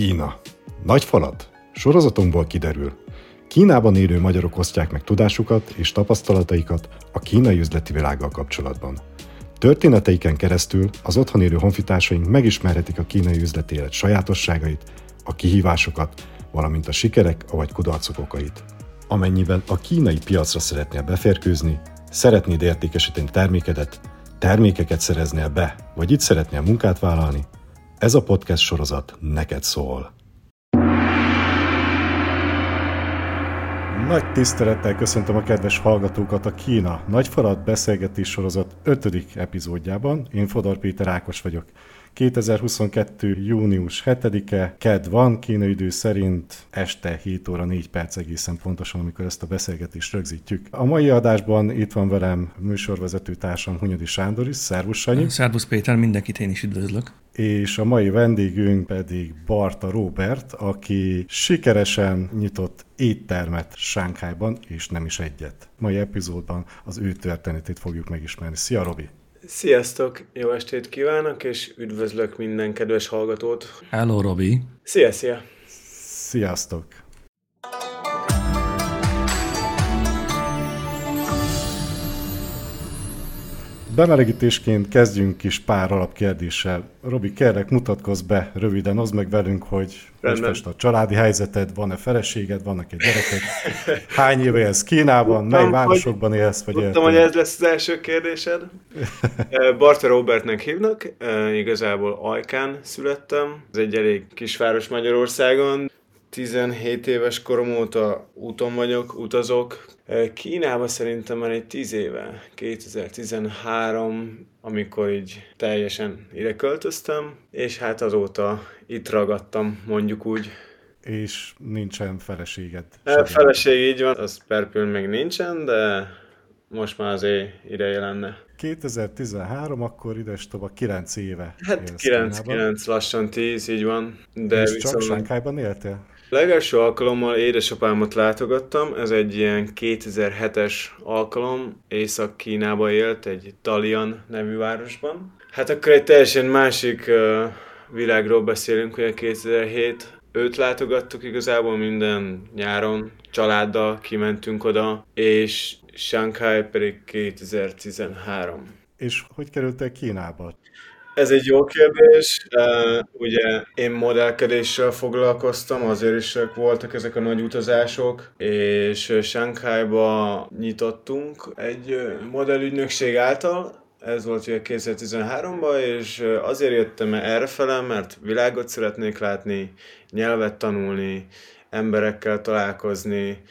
Kína. Nagy falat? Sorozatunkból kiderül. Kínában élő magyarok osztják meg tudásukat és tapasztalataikat a kínai üzleti világgal kapcsolatban. Történeteiken keresztül az otthon élő honfitársaink megismerhetik a kínai üzleti élet sajátosságait, a kihívásokat, valamint a sikerek vagy kudarcok okait. Amennyiben a kínai piacra szeretnél beférkőzni, szeretnéd értékesíteni termékedet, termékeket szereznél be, vagy itt szeretnél munkát vállalni, ez a podcast sorozat neked szól. Nagy tisztelettel köszöntöm a kedves hallgatókat a Kína Nagyfalat beszélgetés sorozat 5. epizódjában. Én Fodor Péter Ákos vagyok. 2022. június 7-e, KED van, kínai idő szerint este 7 óra 4 perc egészen pontosan, amikor ezt a beszélgetést rögzítjük. A mai adásban itt van velem műsorvezető társam Hunyadi Sándor is. Szervusz Sanyi! Szervusz Péter, mindenkit én is üdvözlök! és a mai vendégünk pedig Barta Robert, aki sikeresen nyitott éttermet Sánkhájban, és nem is egyet. Mai epizódban az ő történetét fogjuk megismerni. Szia, Robi! Sziasztok, jó estét kívánok, és üdvözlök minden kedves hallgatót. Hello, Robi! Szia, szia! Sziasztok! Bemelegítésként kezdjünk is pár alapkérdéssel. Robi, kérlek, mutatkozz be röviden, hozd meg velünk, hogy most a családi helyzeted, van-e feleséged, vannak-e gyerekek, hány éve élsz Kínában, mely városokban élsz, vagy Tudtam, hogy ez lesz az első kérdésed. Barta Robertnek hívnak, igazából Ajkán születtem, ez egy elég kisváros Magyarországon, 17 éves korom óta úton vagyok, utazok. Kínába szerintem már egy 10 éve, 2013, amikor így teljesen ide költöztem, és hát azóta itt ragadtam, mondjuk úgy. És nincsen feleséged? A feleség így van, az perpül még nincsen, de most már azért ideje lenne. 2013, akkor ide tovább 9 éve Hát 9, 9, lassan 10, így van. De és viszont... csak Sánkájban éltél? Legelső alkalommal édesapámat látogattam, ez egy ilyen 2007-es alkalom, Észak-Kínába élt, egy Talian nevű városban. Hát akkor egy teljesen másik uh, világról beszélünk, ugye 2007. Őt látogattuk igazából minden nyáron, családdal kimentünk oda, és Shanghai pedig 2013. És hogy kerültél Kínába? Ez egy jó kérdés. Uh, ugye én modellkedéssel foglalkoztam, azért is voltak ezek a nagy utazások, és Shanghai-ba nyitottunk egy modellügynökség által, ez volt ugye 2013-ban, és azért jöttem errefele, mert világot szeretnék látni, nyelvet tanulni, emberekkel találkozni,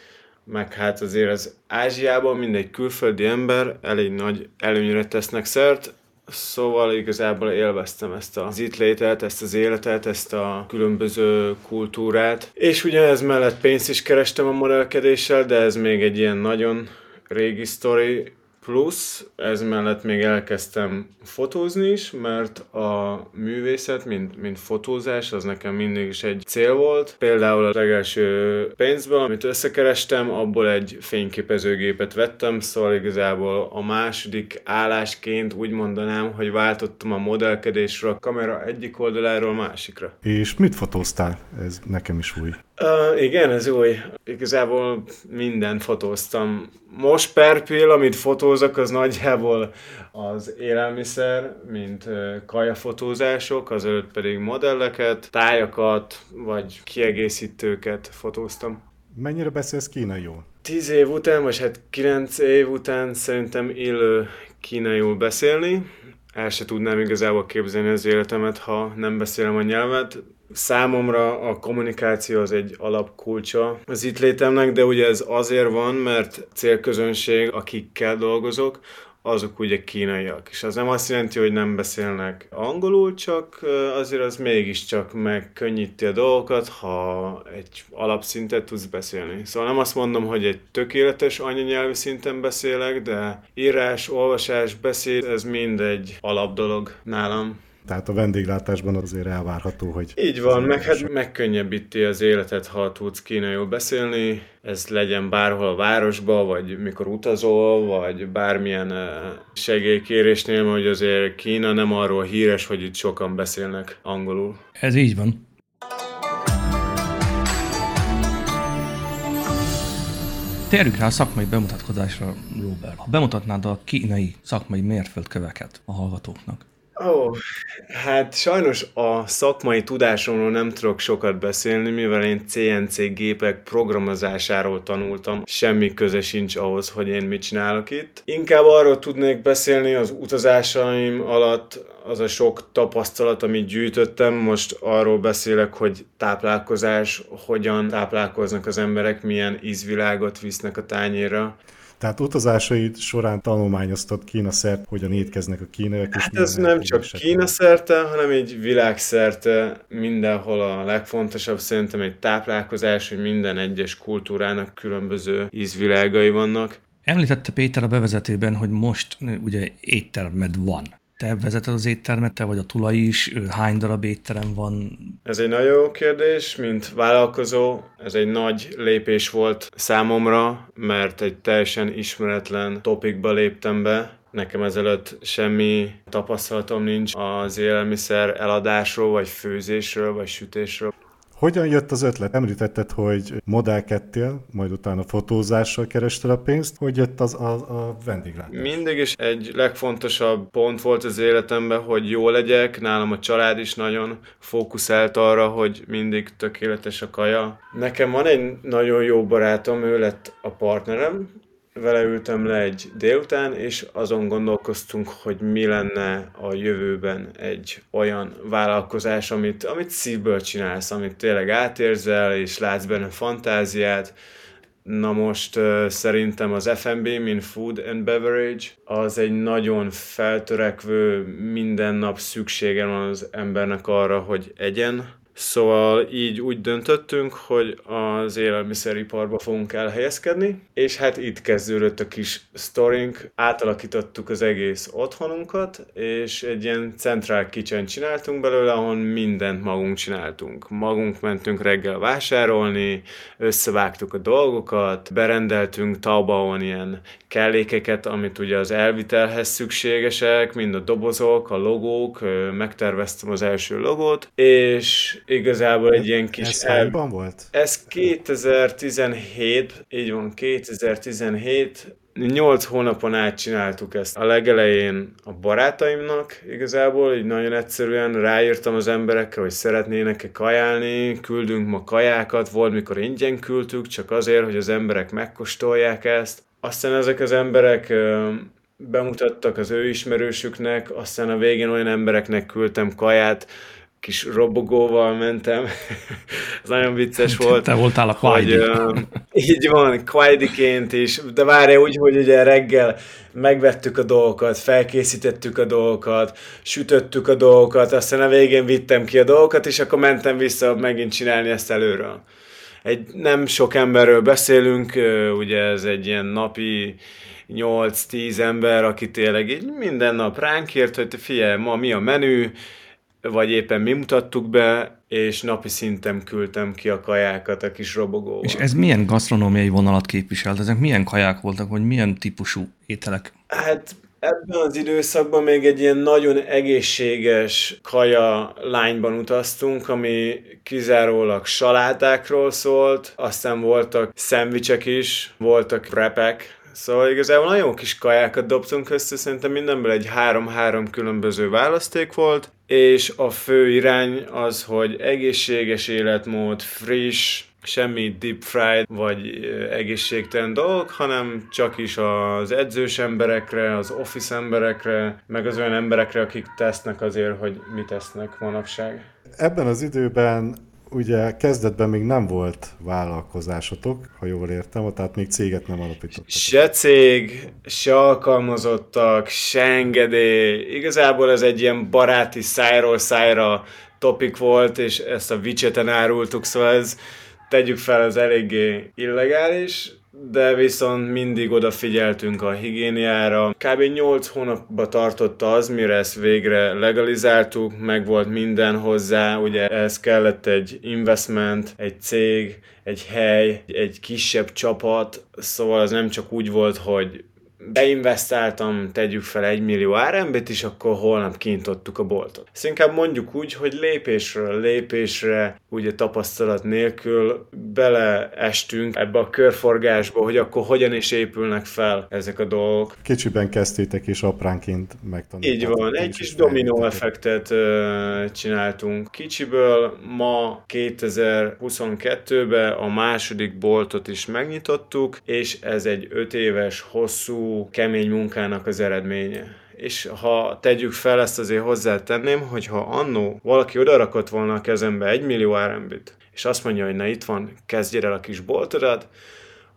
meg hát azért az Ázsiában mindegy külföldi ember elég nagy előnyre tesznek szert, Szóval igazából élveztem ezt az itt létet, ezt az életet, ezt a különböző kultúrát. És ugye ez mellett pénzt is kerestem a modellkedéssel, de ez még egy ilyen nagyon régi sztori, Plusz ez mellett még elkezdtem fotózni is, mert a művészet, mint, mint fotózás, az nekem mindig is egy cél volt. Például a legelső pénzből, amit összekerestem, abból egy fényképezőgépet vettem, szóval igazából a második állásként úgy mondanám, hogy váltottam a modellkedésről a kamera egyik oldaláról másikra. És mit fotóztál? Ez nekem is új. Uh, igen, ez új. Igazából mindent fotóztam. Most per pill, amit fotózok, az nagyjából az élelmiszer, mint kajafotózások, azelőtt pedig modelleket, tájakat, vagy kiegészítőket fotóztam. Mennyire beszélsz kínaiul? Tíz év után, vagy hát kilenc év után szerintem élő kínaiul beszélni. El se tudnám igazából képzelni az életemet, ha nem beszélem a nyelvet Számomra a kommunikáció az egy alapkulcsa az itt létemnek, de ugye ez azért van, mert célközönség, akikkel dolgozok, azok ugye kínaiak. És az nem azt jelenti, hogy nem beszélnek angolul, csak azért az mégiscsak megkönnyíti a dolgokat, ha egy alapszintet tudsz beszélni. Szóval nem azt mondom, hogy egy tökéletes anyanyelvi szinten beszélek, de írás, olvasás, beszéd, ez mind egy alapdolog nálam. Tehát a vendéglátásban azért elvárható, hogy... Így van, meg hát megkönnyebbíti az életet, ha tudsz kínaiul beszélni, ez legyen bárhol a városba, vagy mikor utazol, vagy bármilyen segélykérésnél, hogy azért Kína nem arról híres, hogy itt sokan beszélnek angolul. Ez így van. Térjünk rá a szakmai bemutatkozásra, Robert. Ha bemutatnád a kínai szakmai mérföldköveket a hallgatóknak. Ó, oh, hát sajnos a szakmai tudásomról nem tudok sokat beszélni, mivel én CNC gépek programozásáról tanultam, semmi köze sincs ahhoz, hogy én mit csinálok itt. Inkább arról tudnék beszélni az utazásaim alatt, az a sok tapasztalat, amit gyűjtöttem, most arról beszélek, hogy táplálkozás, hogyan táplálkoznak az emberek, milyen ízvilágot visznek a tányérra. Tehát utazásaid során tanulmányoztad Kína szert, hogyan étkeznek a kínaiak. Hát ez nem csak Kína szerte, hanem egy világszerte mindenhol a legfontosabb szerintem egy táplálkozás, hogy minden egyes kultúrának különböző ízvilágai vannak. Említette Péter a bevezetőben, hogy most ugye éttermed van. Te vezeted az éttermet, te vagy a tulaj is, hány darab étterem van? Ez egy nagyon jó kérdés, mint vállalkozó, ez egy nagy lépés volt számomra, mert egy teljesen ismeretlen topikba léptem be, Nekem ezelőtt semmi tapasztalatom nincs az élelmiszer eladásról, vagy főzésről, vagy sütésről. Hogyan jött az ötlet? Említetted, hogy modellkedtél, majd utána fotózással kerested a pénzt. Hogy jött az a, a vendéglátás? Mindig is egy legfontosabb pont volt az életemben, hogy jó legyek. Nálam a család is nagyon fókuszált arra, hogy mindig tökéletes a kaja. Nekem van egy nagyon jó barátom, ő lett a partnerem, vele ültem le egy délután, és azon gondolkoztunk, hogy mi lenne a jövőben egy olyan vállalkozás, amit, amit szívből csinálsz, amit tényleg átérzel, és látsz benne fantáziát. Na most szerintem az F&B, mint Food and Beverage, az egy nagyon feltörekvő, minden nap szüksége van az embernek arra, hogy egyen, Szóval így úgy döntöttünk, hogy az élelmiszeriparba fogunk elhelyezkedni, és hát itt kezdődött a kis sztorink, átalakítottuk az egész otthonunkat, és egy ilyen centrál kitchen csináltunk belőle, ahol mindent magunk csináltunk. Magunk mentünk reggel vásárolni, összevágtuk a dolgokat, berendeltünk Taobaon ilyen kellékeket, amit ugye az elvitelhez szükségesek, mind a dobozok, a logók, megterveztem az első logót, és igazából egy ilyen kis... Ez el... volt? Ez 2017, így van, 2017, 8 hónapon át csináltuk ezt. A legelején a barátaimnak igazából, így nagyon egyszerűen ráírtam az emberekre, hogy szeretnének-e kajálni, küldünk ma kajákat, volt mikor ingyen küldtük, csak azért, hogy az emberek megkóstolják ezt. Aztán ezek az emberek bemutattak az ő ismerősüknek, aztán a végén olyan embereknek küldtem kaját, kis robogóval mentem. Ez nagyon vicces volt. Te voltál a Quaidi. uh, így van, Quaidiként is, de várj úgy, hogy ugye reggel megvettük a dolgokat, felkészítettük a dolgokat, sütöttük a dolgokat, aztán a végén vittem ki a dolgokat, és akkor mentem vissza megint csinálni ezt előről. Egy nem sok emberről beszélünk, ugye ez egy ilyen napi 8-10 ember, aki tényleg így minden nap ránk írt, hogy figyelj, ma mi a menü, vagy éppen mi mutattuk be, és napi szinten küldtem ki a kajákat a kis robogóval. És ez milyen gasztronómiai vonalat képviselt? Ezek milyen kaják voltak, vagy milyen típusú ételek? Hát ebben az időszakban még egy ilyen nagyon egészséges kaja lányban utaztunk, ami kizárólag salátákról szólt, aztán voltak szendvicsek is, voltak repek, Szóval igazából nagyon kis kajákat dobtunk össze, szerintem mindenből egy három-három különböző választék volt, és a fő irány az, hogy egészséges életmód, friss, semmi deep fried vagy egészségtelen dolog, hanem csak is az edzős emberekre, az office emberekre, meg az olyan emberekre, akik tesznek azért, hogy mit tesznek manapság. Ebben az időben ugye kezdetben még nem volt vállalkozásotok, ha jól értem, tehát még céget nem alapítottak. Se cég, se alkalmazottak, se engedély. Igazából ez egy ilyen baráti szájról szájra topik volt, és ezt a vicseten árultuk, szóval ez tegyük fel, ez eléggé illegális, de viszont mindig odafigyeltünk a higiéniára. Kb. 8 hónapba tartotta az, mire ezt végre legalizáltuk, meg volt minden hozzá, ugye ez kellett egy investment, egy cég, egy hely, egy kisebb csapat, szóval az nem csak úgy volt, hogy beinvestáltam, tegyük fel egy millió RMB-t, és akkor holnap kintottuk a boltot. Ezt inkább mondjuk úgy, hogy lépésről lépésre, ugye tapasztalat nélkül beleestünk ebbe a körforgásba, hogy akkor hogyan is épülnek fel ezek a dolgok. Kicsiben kezdtétek és apránként megtanultátok. Így van, egy kis dominó effektet uh, csináltunk. Kicsiből ma 2022-ben a második boltot is megnyitottuk, és ez egy öt éves, hosszú, kemény munkának az eredménye. És ha tegyük fel, ezt azért hozzátenném, hogy ha annó valaki odarakott volna a kezembe egy millió RMB-t, és azt mondja, hogy na itt van, kezdjél el a kis boltodat,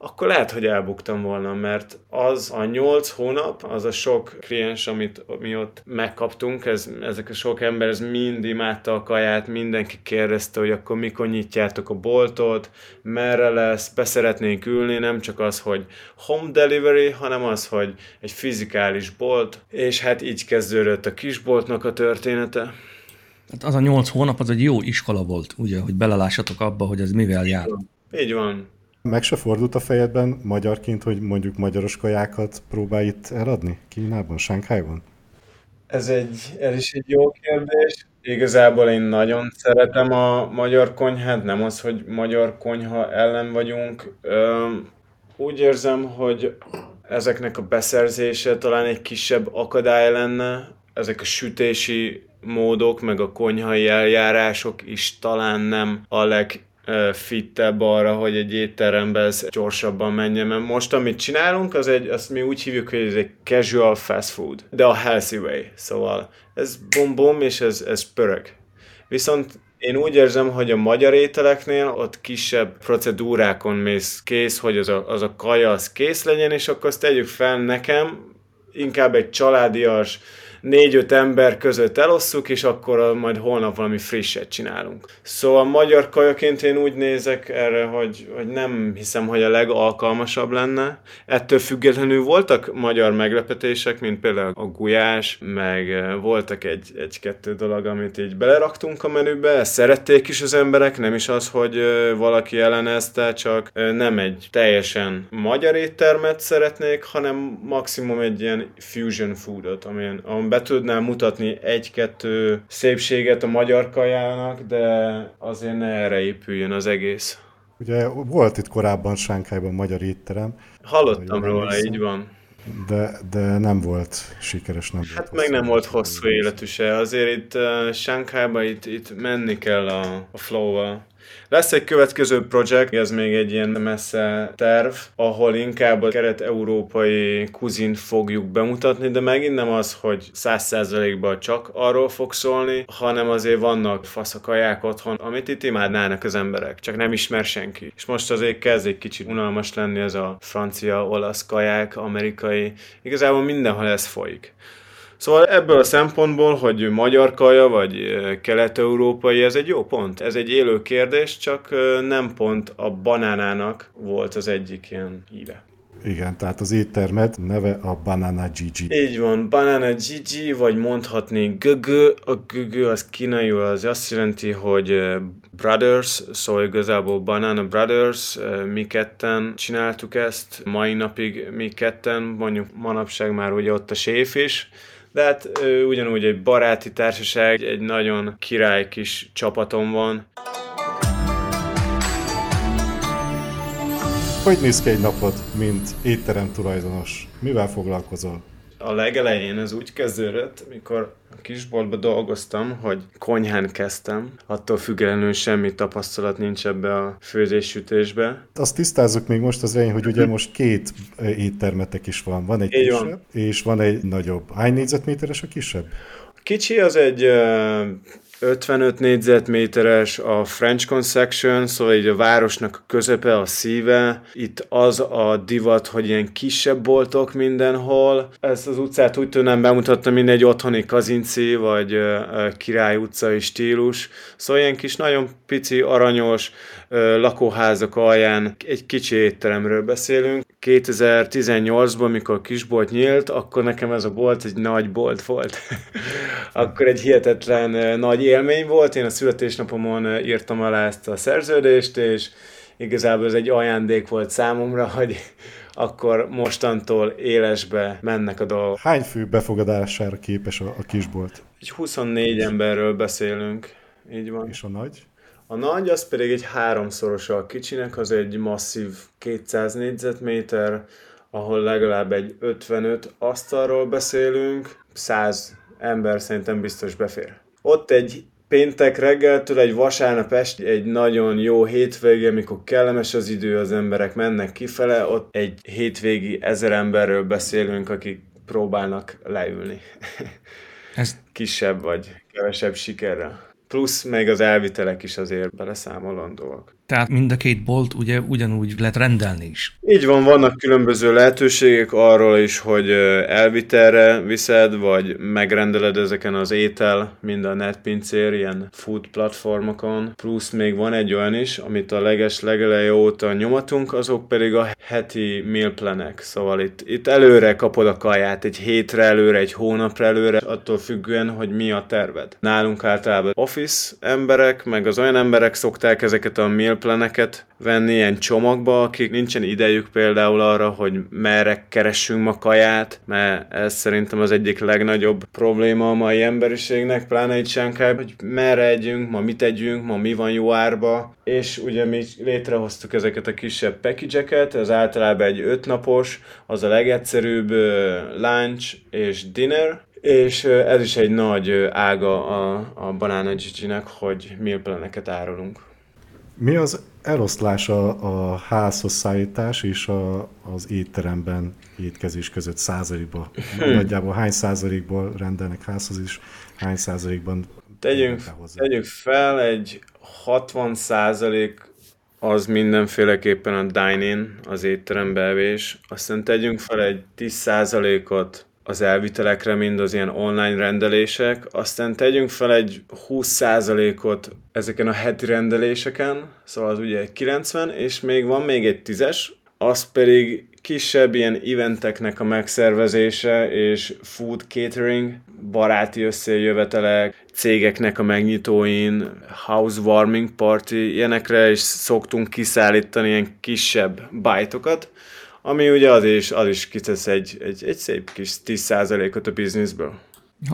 akkor lehet, hogy elbuktam volna, mert az a nyolc hónap, az a sok kliens, amit mi ott megkaptunk, ez, ezek a sok ember, ez mind imádta a kaját, mindenki kérdezte, hogy akkor mikor nyitjátok a boltot, merre lesz, beszeretnénk ülni, nem csak az, hogy home delivery, hanem az, hogy egy fizikális bolt, és hát így kezdődött a kisboltnak a története. Hát az a nyolc hónap, az egy jó iskola volt, ugye, hogy belelássatok abba, hogy ez mivel jár. Így van. Meg se fordult a fejedben magyarként, hogy mondjuk magyaros kajákat próbálj itt eladni Kínában, Sánkhájban? Ez, egy, ez is egy jó kérdés. Igazából én nagyon szeretem a magyar konyhát, nem az, hogy magyar konyha ellen vagyunk. Úgy érzem, hogy ezeknek a beszerzése talán egy kisebb akadály lenne, ezek a sütési módok, meg a konyhai eljárások is talán nem a leg fittebb arra, hogy egy étterembe ez gyorsabban menjen, mert most amit csinálunk, az egy, azt mi úgy hívjuk, hogy ez egy casual fast food, de a healthy way, szóval ez bom-bom, és ez, ez pörög. Viszont én úgy érzem, hogy a magyar ételeknél ott kisebb procedúrákon mész kész, hogy az a, az a kaja az kész legyen, és akkor azt tegyük fel nekem, inkább egy családias, négy-öt ember között elosszuk, és akkor majd holnap valami frisset csinálunk. Szóval magyar kajaként én úgy nézek erre, hogy, hogy nem hiszem, hogy a legalkalmasabb lenne. Ettől függetlenül voltak magyar meglepetések, mint például a gulyás, meg eh, voltak egy, egy-kettő dolog, amit így beleraktunk a menübe, ezt szerették is az emberek, nem is az, hogy eh, valaki ellenezte, csak eh, nem egy teljesen magyar éttermet szeretnék, hanem maximum egy ilyen fusion foodot, amilyen, be tudnál mutatni egy-kettő szépséget a magyar kajának, de azért ne erre épüljön az egész. Ugye volt itt korábban Sánkhájban magyar étterem. Hallottam róla, így van. De, de nem volt sikeres, nem Hát volt meg nem volt hosszú életű se. Azért itt uh, Sánkhájban itt, itt menni kell a, a flow-val. Lesz egy következő projekt, ez még egy ilyen messze terv, ahol inkább a keret-európai kuzint fogjuk bemutatni, de megint nem az, hogy száz százalékban csak arról fog szólni, hanem azért vannak faszakaják otthon, amit itt imádnának az emberek, csak nem ismer senki. És most azért kezd egy kicsit unalmas lenni ez a francia, olasz kaják, amerikai, igazából mindenhol ez folyik. Szóval ebből a szempontból, hogy magyar kaja vagy kelet-európai, ez egy jó pont. Ez egy élő kérdés, csak nem pont a banánának volt az egyik ilyen híve. Igen, tehát az éttermed neve a Banana Gigi. Így van, Banana Gigi, vagy mondhatni gögö. A gögö az kínaiul az azt jelenti, hogy Brothers, szóval igazából Banana Brothers, mi ketten csináltuk ezt, mai napig mi ketten, mondjuk manapság már ugye ott a séf is, de hát ugyanúgy egy baráti társaság, egy nagyon király kis csapatom van. Hogy néz ki egy napod, mint étterem tulajdonos? Mivel foglalkozol? A legelején ez úgy kezdődött, mikor a kisboltban dolgoztam, hogy konyhán kezdtem, attól függetlenül semmi tapasztalat nincs ebbe a főzés-sütésbe. Azt tisztázzuk még most az elején, hogy ugye most két éttermetek is van. Van egy Így kisebb, van. és van egy nagyobb. Hány négyzetméteres a kisebb? Kicsi az egy 55 négyzetméteres a French Conception, szóval így a városnak a közepe, a szíve. Itt az a divat, hogy ilyen kisebb boltok mindenhol. Ezt az utcát úgy tudnám bemutatni, mint egy otthoni kazinci, vagy király utcai stílus. Szóval ilyen kis, nagyon pici, aranyos, lakóházak alján egy kicsi étteremről beszélünk. 2018-ban, mikor kisbolt nyílt, akkor nekem ez a bolt egy nagy bolt volt. akkor egy hihetetlen nagy élmény volt. Én a születésnapomon írtam alá ezt a szerződést, és igazából ez egy ajándék volt számomra, hogy akkor mostantól élesbe mennek a dolgok. Hány fő befogadására képes a, a kisbolt? Egy 24 emberről beszélünk, így van. És a nagy? A nagy az pedig egy háromszorosa a kicsinek, az egy masszív 200 négyzetméter, ahol legalább egy 55 asztalról beszélünk, 100 ember szerintem biztos befér. Ott egy péntek reggeltől egy vasárnap este, egy nagyon jó hétvége, amikor kellemes az idő, az emberek mennek kifele, ott egy hétvégi ezer emberről beszélünk, akik próbálnak leülni. Ez... Kisebb vagy kevesebb sikerrel. Plusz meg az elvitelek is azért beleszámolandóak. Tehát mind a két bolt ugye ugyanúgy lehet rendelni is. Így van, vannak különböző lehetőségek arról is, hogy elvitelre viszed, vagy megrendeled ezeken az étel, mind a netpincér, ilyen food platformokon. Plusz még van egy olyan is, amit a leges legeleje óta nyomatunk, azok pedig a heti meal planek. Szóval itt, itt előre kapod a kaját, egy hétre előre, egy hónapra előre, attól függően, hogy mi a terved. Nálunk általában office emberek, meg az olyan emberek szokták ezeket a meal mealplaneket venni ilyen csomagba, akik nincsen idejük például arra, hogy merre keressünk ma kaját, mert ez szerintem az egyik legnagyobb probléma a mai emberiségnek, pláne itt Sánkály, hogy merre együnk, ma mit együnk, ma mi van jó árba, és ugye mi létrehoztuk ezeket a kisebb package ez általában egy ötnapos, az a legegyszerűbb lunch és dinner, és ez is egy nagy ága a, a Banana Gigi-nek, hogy meal árulunk. Mi az eloszlása a házhoz szállítás és a, az étteremben étkezés között százalékban? Hmm. Nagyjából hány százalékból rendelnek házhoz is, hány százalékban tegyünk, tegyünk fel, egy 60 százalék az mindenféleképpen a dine-in, az étterembevés. Aztán tegyünk fel egy 10 százalékot az elvitelekre, mind az ilyen online rendelések, aztán tegyünk fel egy 20%-ot ezeken a heti rendeléseken, szóval az ugye 90, és még van még egy 10-es, az pedig kisebb ilyen eventeknek a megszervezése és food catering, baráti összejövetelek, cégeknek a megnyitóin, housewarming party, ilyenekre is szoktunk kiszállítani ilyen kisebb bájtokat, ami ugye az is, az is kitesz egy, egy, egy szép kis 10%-ot a bizniszből.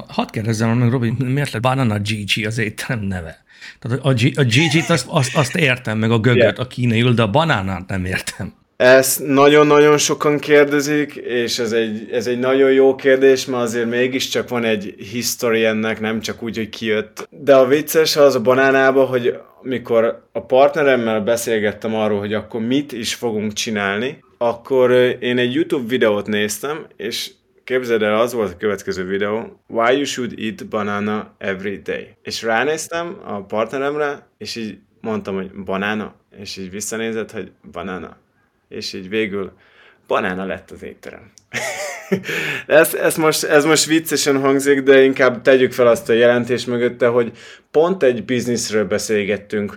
Hadd kérdezzem meg, Robi, miért lett Banana Gigi az étterem neve? Tehát a, G, a Gigi-t azt, azt, azt értem, meg a gögöt, yeah. a kínai, de a banánát nem értem. Ezt nagyon-nagyon sokan kérdezik, és ez egy, ez egy nagyon jó kérdés, mert azért mégiscsak van egy history ennek, nem csak úgy, hogy kijött. De a vicces az a banánába, hogy mikor a partneremmel beszélgettem arról, hogy akkor mit is fogunk csinálni, akkor én egy YouTube videót néztem, és képzeld el, az volt a következő videó, Why you should eat banana every day. És ránéztem a partneremre, és így mondtam, hogy banána, és így visszanézett, hogy banána. És így végül banána lett az étterem. ez, ez, most, ez most viccesen hangzik, de inkább tegyük fel azt a jelentést mögötte, hogy pont egy bizniszről beszélgettünk,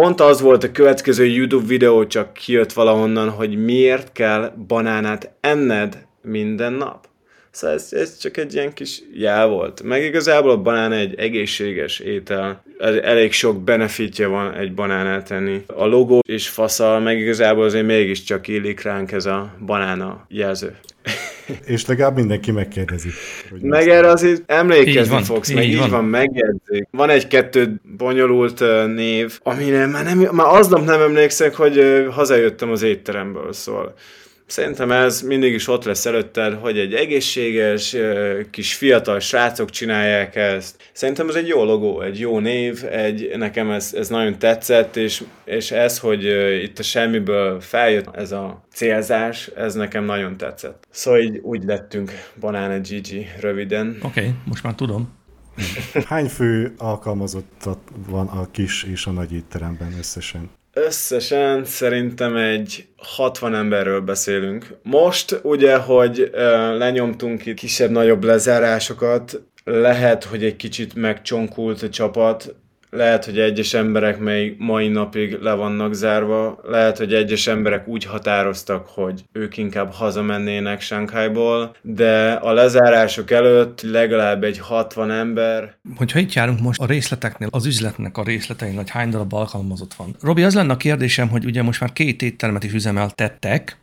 pont az volt a következő YouTube videó, csak kijött valahonnan, hogy miért kell banánát enned minden nap. Szóval ez, ez csak egy ilyen kis jel volt. Meg igazából a banán egy egészséges étel. Elég sok benefitje van egy banánát tenni. A logó is faszal, meg igazából azért mégiscsak illik ránk ez a banána jelző. És legalább mindenki megkérdezi. Meg erre azért emlékezni van, fogsz, így meg így van, van megjegyzik. Van egy-kettő bonyolult név, amire már, nem, már aznap nem emlékszek, hogy hazajöttem az étteremből, szóval Szerintem ez mindig is ott lesz előtted, hogy egy egészséges, kis fiatal srácok csinálják ezt. Szerintem ez egy jó logó, egy jó név, egy, nekem ez, ez nagyon tetszett, és, és ez, hogy itt a semmiből feljött ez a célzás, ez nekem nagyon tetszett. Szóval így úgy lettünk Banana Gigi röviden. Oké, okay, most már tudom. Hány fő alkalmazottat van a kis és a nagy étteremben összesen? Összesen szerintem egy 60 emberről beszélünk. Most ugye, hogy lenyomtunk itt kisebb-nagyobb lezárásokat, lehet, hogy egy kicsit megcsonkult a csapat, lehet, hogy egyes emberek még mai napig le vannak zárva, lehet, hogy egyes emberek úgy határoztak, hogy ők inkább hazamennének Shanghaiból, de a lezárások előtt legalább egy 60 ember. Hogyha itt járunk most a részleteknél, az üzletnek a részletein, hogy hány darab alkalmazott van. Robi, az lenne a kérdésem, hogy ugye most már két éttermet is üzemeltettek,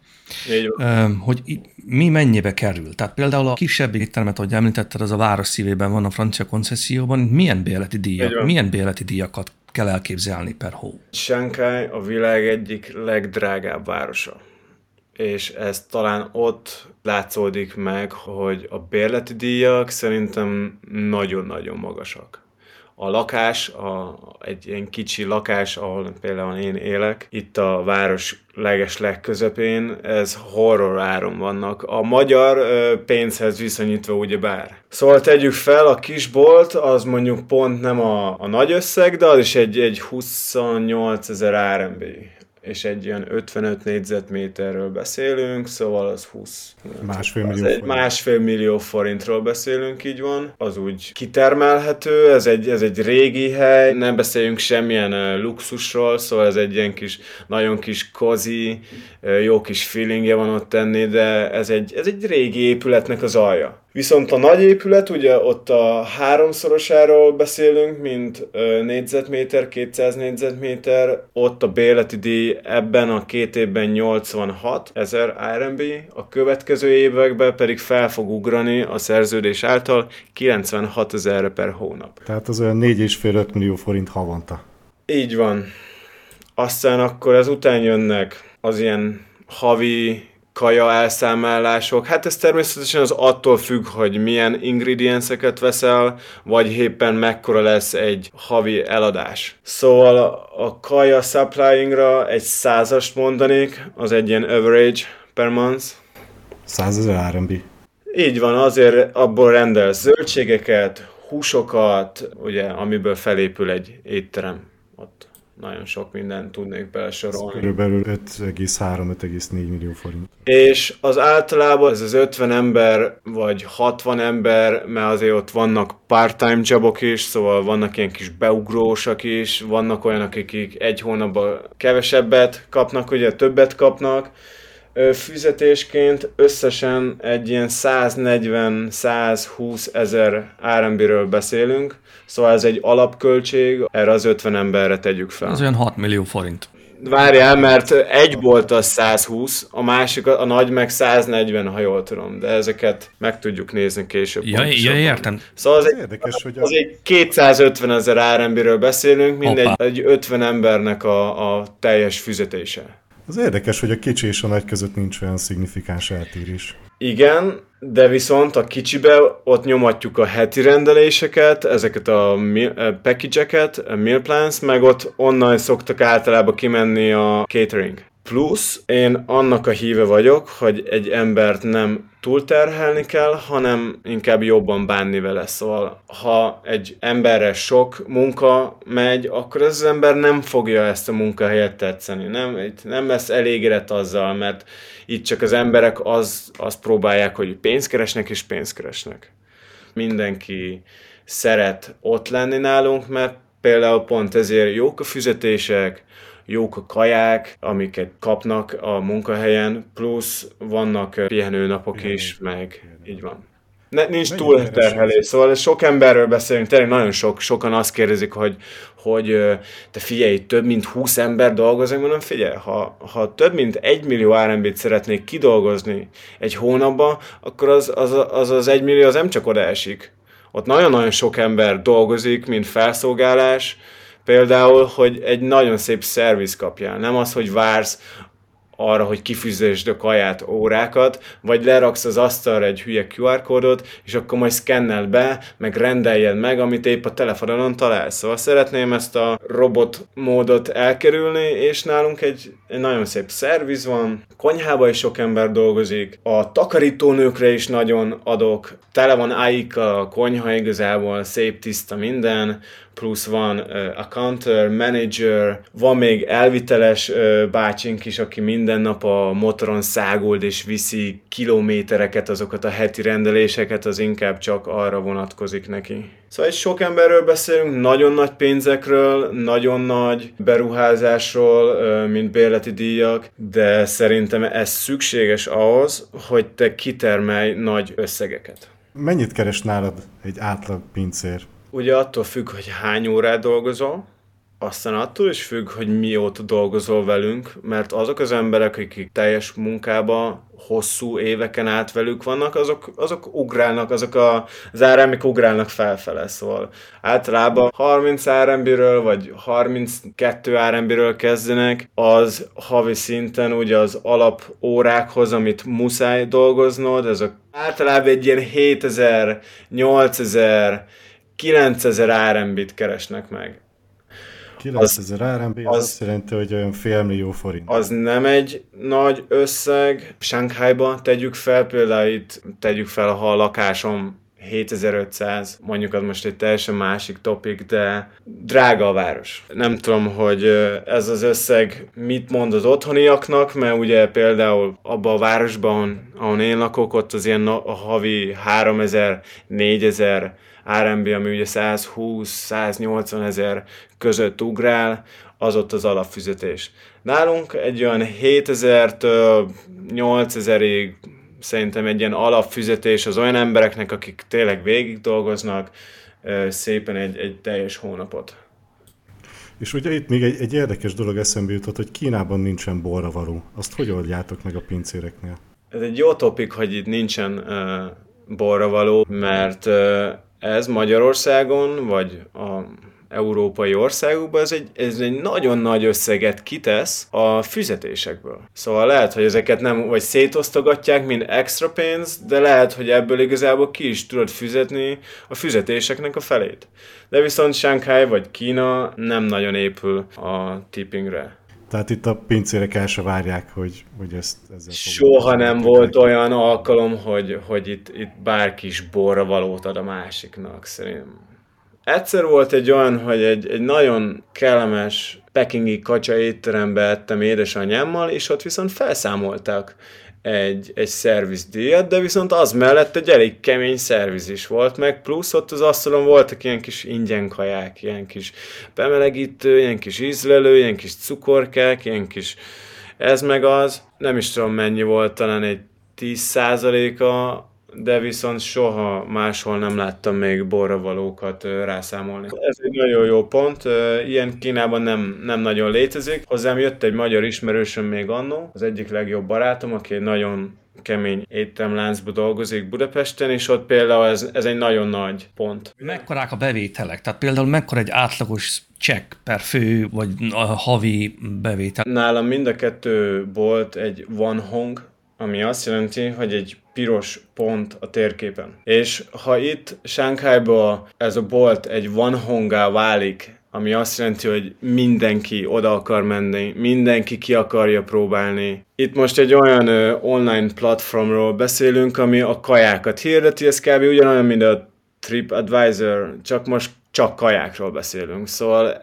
hogy mi mennyibe kerül. Tehát például a kisebb éttermet, ahogy említetted, az a város szívében van a francia koncesszióban, milyen béleti díjak, milyen béleti díjakat kell elképzelni per hó? Shanghai a világ egyik legdrágább városa. És ez talán ott látszódik meg, hogy a bérleti díjak szerintem nagyon-nagyon magasak a lakás, a, egy ilyen kicsi lakás, ahol például én élek, itt a város leges legközepén, ez horror áron vannak. A magyar ö, pénzhez viszonyítva ugye bár. Szóval tegyük fel, a kisbolt az mondjuk pont nem a, a nagy összeg, de az is egy, egy 28 ezer RMB és egy ilyen 55 négyzetméterről beszélünk, szóval az 20. Másfél millió egy másfél millió forintról beszélünk, így van. Az úgy kitermelhető, ez egy, ez egy régi hely, nem beszéljünk semmilyen luxusról, szóval ez egy ilyen kis, nagyon kis kozi, jó kis feelingje van ott tenni, de ez egy, ez egy régi épületnek az alja. Viszont a nagy épület, ugye ott a háromszorosáról beszélünk, mint négyzetméter, 200 négyzetméter, ott a béleti díj ebben a két évben 86 ezer RMB, a következő években pedig fel fog ugrani a szerződés által 96 ezer per hónap. Tehát az olyan 4,5-5 millió forint havonta. Így van. Aztán akkor ezután jönnek az ilyen havi kaja elszámolások. Hát ez természetesen az attól függ, hogy milyen ingredienseket veszel, vagy éppen mekkora lesz egy havi eladás. Szóval a kaja supplyingra egy százast mondanék, az egy ilyen average per month. Százezer RMB. Így van, azért abból rendel zöldségeket, húsokat, ugye, amiből felépül egy étterem nagyon sok mindent tudnék belsorolni. Körülbelül 5,3-5,4 millió forint. És az általában ez az 50 ember, vagy 60 ember, mert azért ott vannak part-time jobok is, szóval vannak ilyen kis beugrósak is, vannak olyanok, akik egy hónapban kevesebbet kapnak, ugye többet kapnak, fizetésként összesen egy ilyen 140-120 ezer RMB-ről beszélünk, szóval ez egy alapköltség, erre az 50 emberre tegyük fel. Az olyan 6 millió forint. Várjál, mert egy volt az 120, a másik, a nagy meg 140, ha jól tudom, de ezeket meg tudjuk nézni később. Ja, ja értem. Szóval az, érdekes, egy, hogy az egy 250 ezer RMB-ről beszélünk, mindegy egy 50 embernek a, a teljes fizetése. Az érdekes, hogy a kicsi és a nagy között nincs olyan szignifikáns eltérés. Igen, de viszont a kicsibe ott nyomatjuk a heti rendeléseket, ezeket a eh, package-eket, a meal plans, meg ott onnan szoktak általában kimenni a catering. Plusz én annak a híve vagyok, hogy egy embert nem túlterhelni kell, hanem inkább jobban bánni vele. Szóval ha egy emberre sok munka megy, akkor az ember nem fogja ezt a munkahelyet tetszeni. Nem, nem lesz elégedett azzal, mert itt csak az emberek az, azt próbálják, hogy pénzt keresnek és pénzt keresnek. Mindenki szeret ott lenni nálunk, mert például pont ezért jók a fizetések, jók a kaják, amiket kapnak a munkahelyen, plusz vannak pihenőnapok is, meg így van. Ne, nincs túl terhelés, szóval sok emberről beszélünk, tényleg nagyon sok, sokan azt kérdezik, hogy, hogy te figyelj, több mint 20 ember dolgozik, mondom, figyelj, ha, ha több mint 1 millió RMB-t szeretnék kidolgozni egy hónapban, akkor az az, az, az 1 millió az nem csak oda esik. Ott nagyon-nagyon sok ember dolgozik, mint felszolgálás, Például, hogy egy nagyon szép szerviz kapjál. Nem az, hogy vársz arra, hogy kifizesd a kaját, órákat, vagy leraksz az asztalra egy hülye QR kódot, és akkor majd szkennel be, meg rendeljed meg, amit épp a telefonon találsz. Szóval szeretném ezt a robot módot elkerülni, és nálunk egy, egy nagyon szép szerviz van, konyhában is sok ember dolgozik, a takarítónőkre is nagyon adok, tele van aik a konyha igazából, szép tiszta minden, plusz van uh, accounter, manager, van még elviteles bácsink is, aki minden nap a motoron száguld és viszi kilométereket, azokat a heti rendeléseket, az inkább csak arra vonatkozik neki. Szóval egy sok emberről beszélünk, nagyon nagy pénzekről, nagyon nagy beruházásról, mint bérleti díjak, de szerintem ez szükséges ahhoz, hogy te kitermelj nagy összegeket. Mennyit keres nálad egy átlag pincér? Ugye attól függ, hogy hány órát dolgozol, aztán attól is függ, hogy mióta dolgozol velünk, mert azok az emberek, akik teljes munkába hosszú éveken át velük vannak, azok, azok ugrálnak, azok a, az RMB ugrálnak felfele, szóval általában 30 RMB-ről vagy 32 RMB-ről kezdenek, az havi szinten ugye az alap órákhoz, amit muszáj dolgoznod, ezek általában egy ilyen 7000, 8000, 9000 RMB-t keresnek meg 9000 RMB az, az azt jelenti, hogy olyan fél millió forint. Az nem egy nagy összeg. Shanghaiba tegyük fel, például itt tegyük fel, ha a lakásom 7500, mondjuk az most egy teljesen másik topik, de drága a város. Nem tudom, hogy ez az összeg mit mond az otthoniaknak, mert ugye például abban a városban, ahol én lakok, ott az ilyen a havi 3000, 4000 RMB, ami ugye 120-180 ezer között ugrál, az ott az alapfizetés. Nálunk egy olyan 7000-től 8000-ig szerintem egy ilyen alapfizetés az olyan embereknek, akik tényleg végig dolgoznak, szépen egy, egy teljes hónapot. És ugye itt még egy, egy érdekes dolog eszembe jutott, hogy Kínában nincsen borravaló. Azt hogy oldjátok meg a pincéreknél? Ez egy jó topik, hogy itt nincsen uh, borravaló, mert uh, ez Magyarországon, vagy a európai országokban ez egy, ez egy nagyon nagy összeget kitesz a fizetésekből. Szóval lehet, hogy ezeket nem vagy szétosztogatják, mint extra pénz, de lehet, hogy ebből igazából ki is tudod fizetni a fizetéseknek a felét. De viszont Shanghai vagy Kína nem nagyon épül a tippingre. Tehát itt a pincérek el se várják, hogy, hogy ezt ezzel Soha nem volt olyan alkalom, hogy, hogy itt, itt bárki is borra valót ad a másiknak, szerintem. Egyszer volt egy olyan, hogy egy, egy nagyon kellemes pekingi kacsa étterembe ettem édesanyámmal, és ott viszont felszámoltak egy, egy szervizdíjat, de viszont az mellett egy elég kemény szerviz is volt, meg plusz ott az asztalon voltak ilyen kis ingyen kaják, ilyen kis bemelegítő, ilyen kis ízlelő, ilyen kis cukorkák, ilyen kis ez meg az, nem is tudom mennyi volt, talán egy 10 a de viszont soha máshol nem láttam még borravalókat rászámolni. Ez egy nagyon jó pont, ilyen Kínában nem, nem nagyon létezik. Hozzám jött egy magyar ismerősöm még annó, az egyik legjobb barátom, aki egy nagyon kemény étteremláncba dolgozik Budapesten, és ott például ez, ez egy nagyon nagy pont. Mekkorák a bevételek? Tehát például mekkora egy átlagos csekk per fő, vagy a havi bevétel? Nálam mind a kettő bolt egy Van Hong, ami azt jelenti, hogy egy piros pont a térképen. És ha itt Sánkhájban ez a bolt egy van hongá válik, ami azt jelenti, hogy mindenki oda akar menni, mindenki ki akarja próbálni. Itt most egy olyan ö, online platformról beszélünk, ami a kajákat hirdeti, ez kb. ugyanolyan, mint a TripAdvisor, csak most csak kajákról beszélünk. Szóval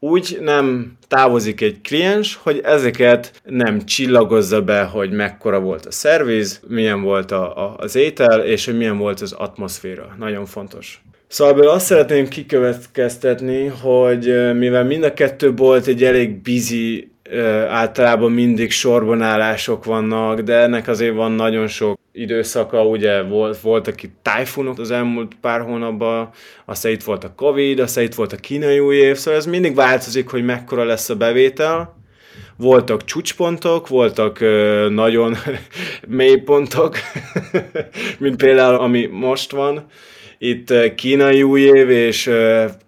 úgy nem távozik egy kliens, hogy ezeket nem csillagozza be, hogy mekkora volt a szerviz, milyen volt a, a, az étel, és hogy milyen volt az atmoszféra. Nagyon fontos. Szóval azt szeretném kikövetkeztetni, hogy mivel mind a kettő bolt egy elég busy általában mindig sorbanállások vannak, de ennek azért van nagyon sok időszaka, ugye volt, voltak itt tájfunok az elmúlt pár hónapban, aztán itt volt a Covid, aztán itt volt a kínai új év, szóval ez mindig változik, hogy mekkora lesz a bevétel. Voltak csúcspontok, voltak ö, nagyon mély pontok, mint például ami most van, itt kínai új év, és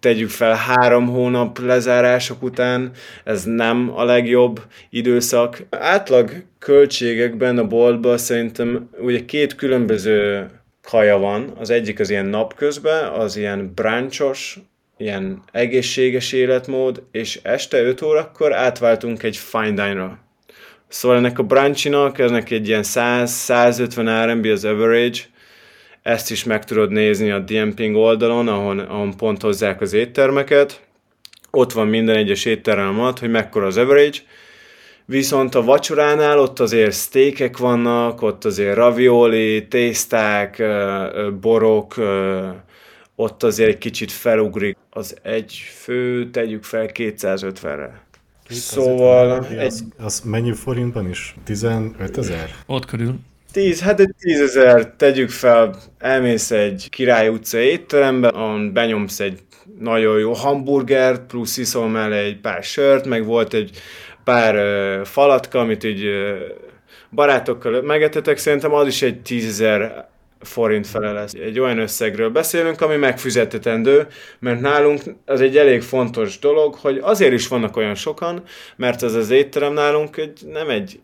tegyük fel három hónap lezárások után, ez nem a legjobb időszak. Átlag költségekben a boltban szerintem ugye két különböző kaja van. Az egyik az ilyen napközben, az ilyen brancsos, ilyen egészséges életmód, és este 5 órakor átváltunk egy fine dine-ra. Szóval ennek a brancsinak, ennek egy ilyen 100-150 RMB az average, ezt is meg tudod nézni a Diemping oldalon, ahol, ahol pont hozzák az éttermeket. Ott van minden egyes étterem alatt, hogy mekkora az average. Viszont a vacsoránál ott azért steakek vannak, ott azért ravioli, tészták, borok, ott azért egy kicsit felugrik. Az egy fő, tegyük fel 250-re. Szóval... Egy... Az, az mennyi forintban is? 15 ezer? Ott körül. 10, hát egy 10 ezer, tegyük fel, elmész egy Király utca étterembe, benyomsz egy nagyon jó hamburgert, plusz iszol mellé egy pár sört, meg volt egy pár uh, falatka, amit így uh, barátokkal megetetek, szerintem az is egy 10 ezer forint fele lesz. Egy olyan összegről beszélünk, ami megfizetetendő, mert nálunk az egy elég fontos dolog, hogy azért is vannak olyan sokan, mert ez az étterem nálunk egy, nem egy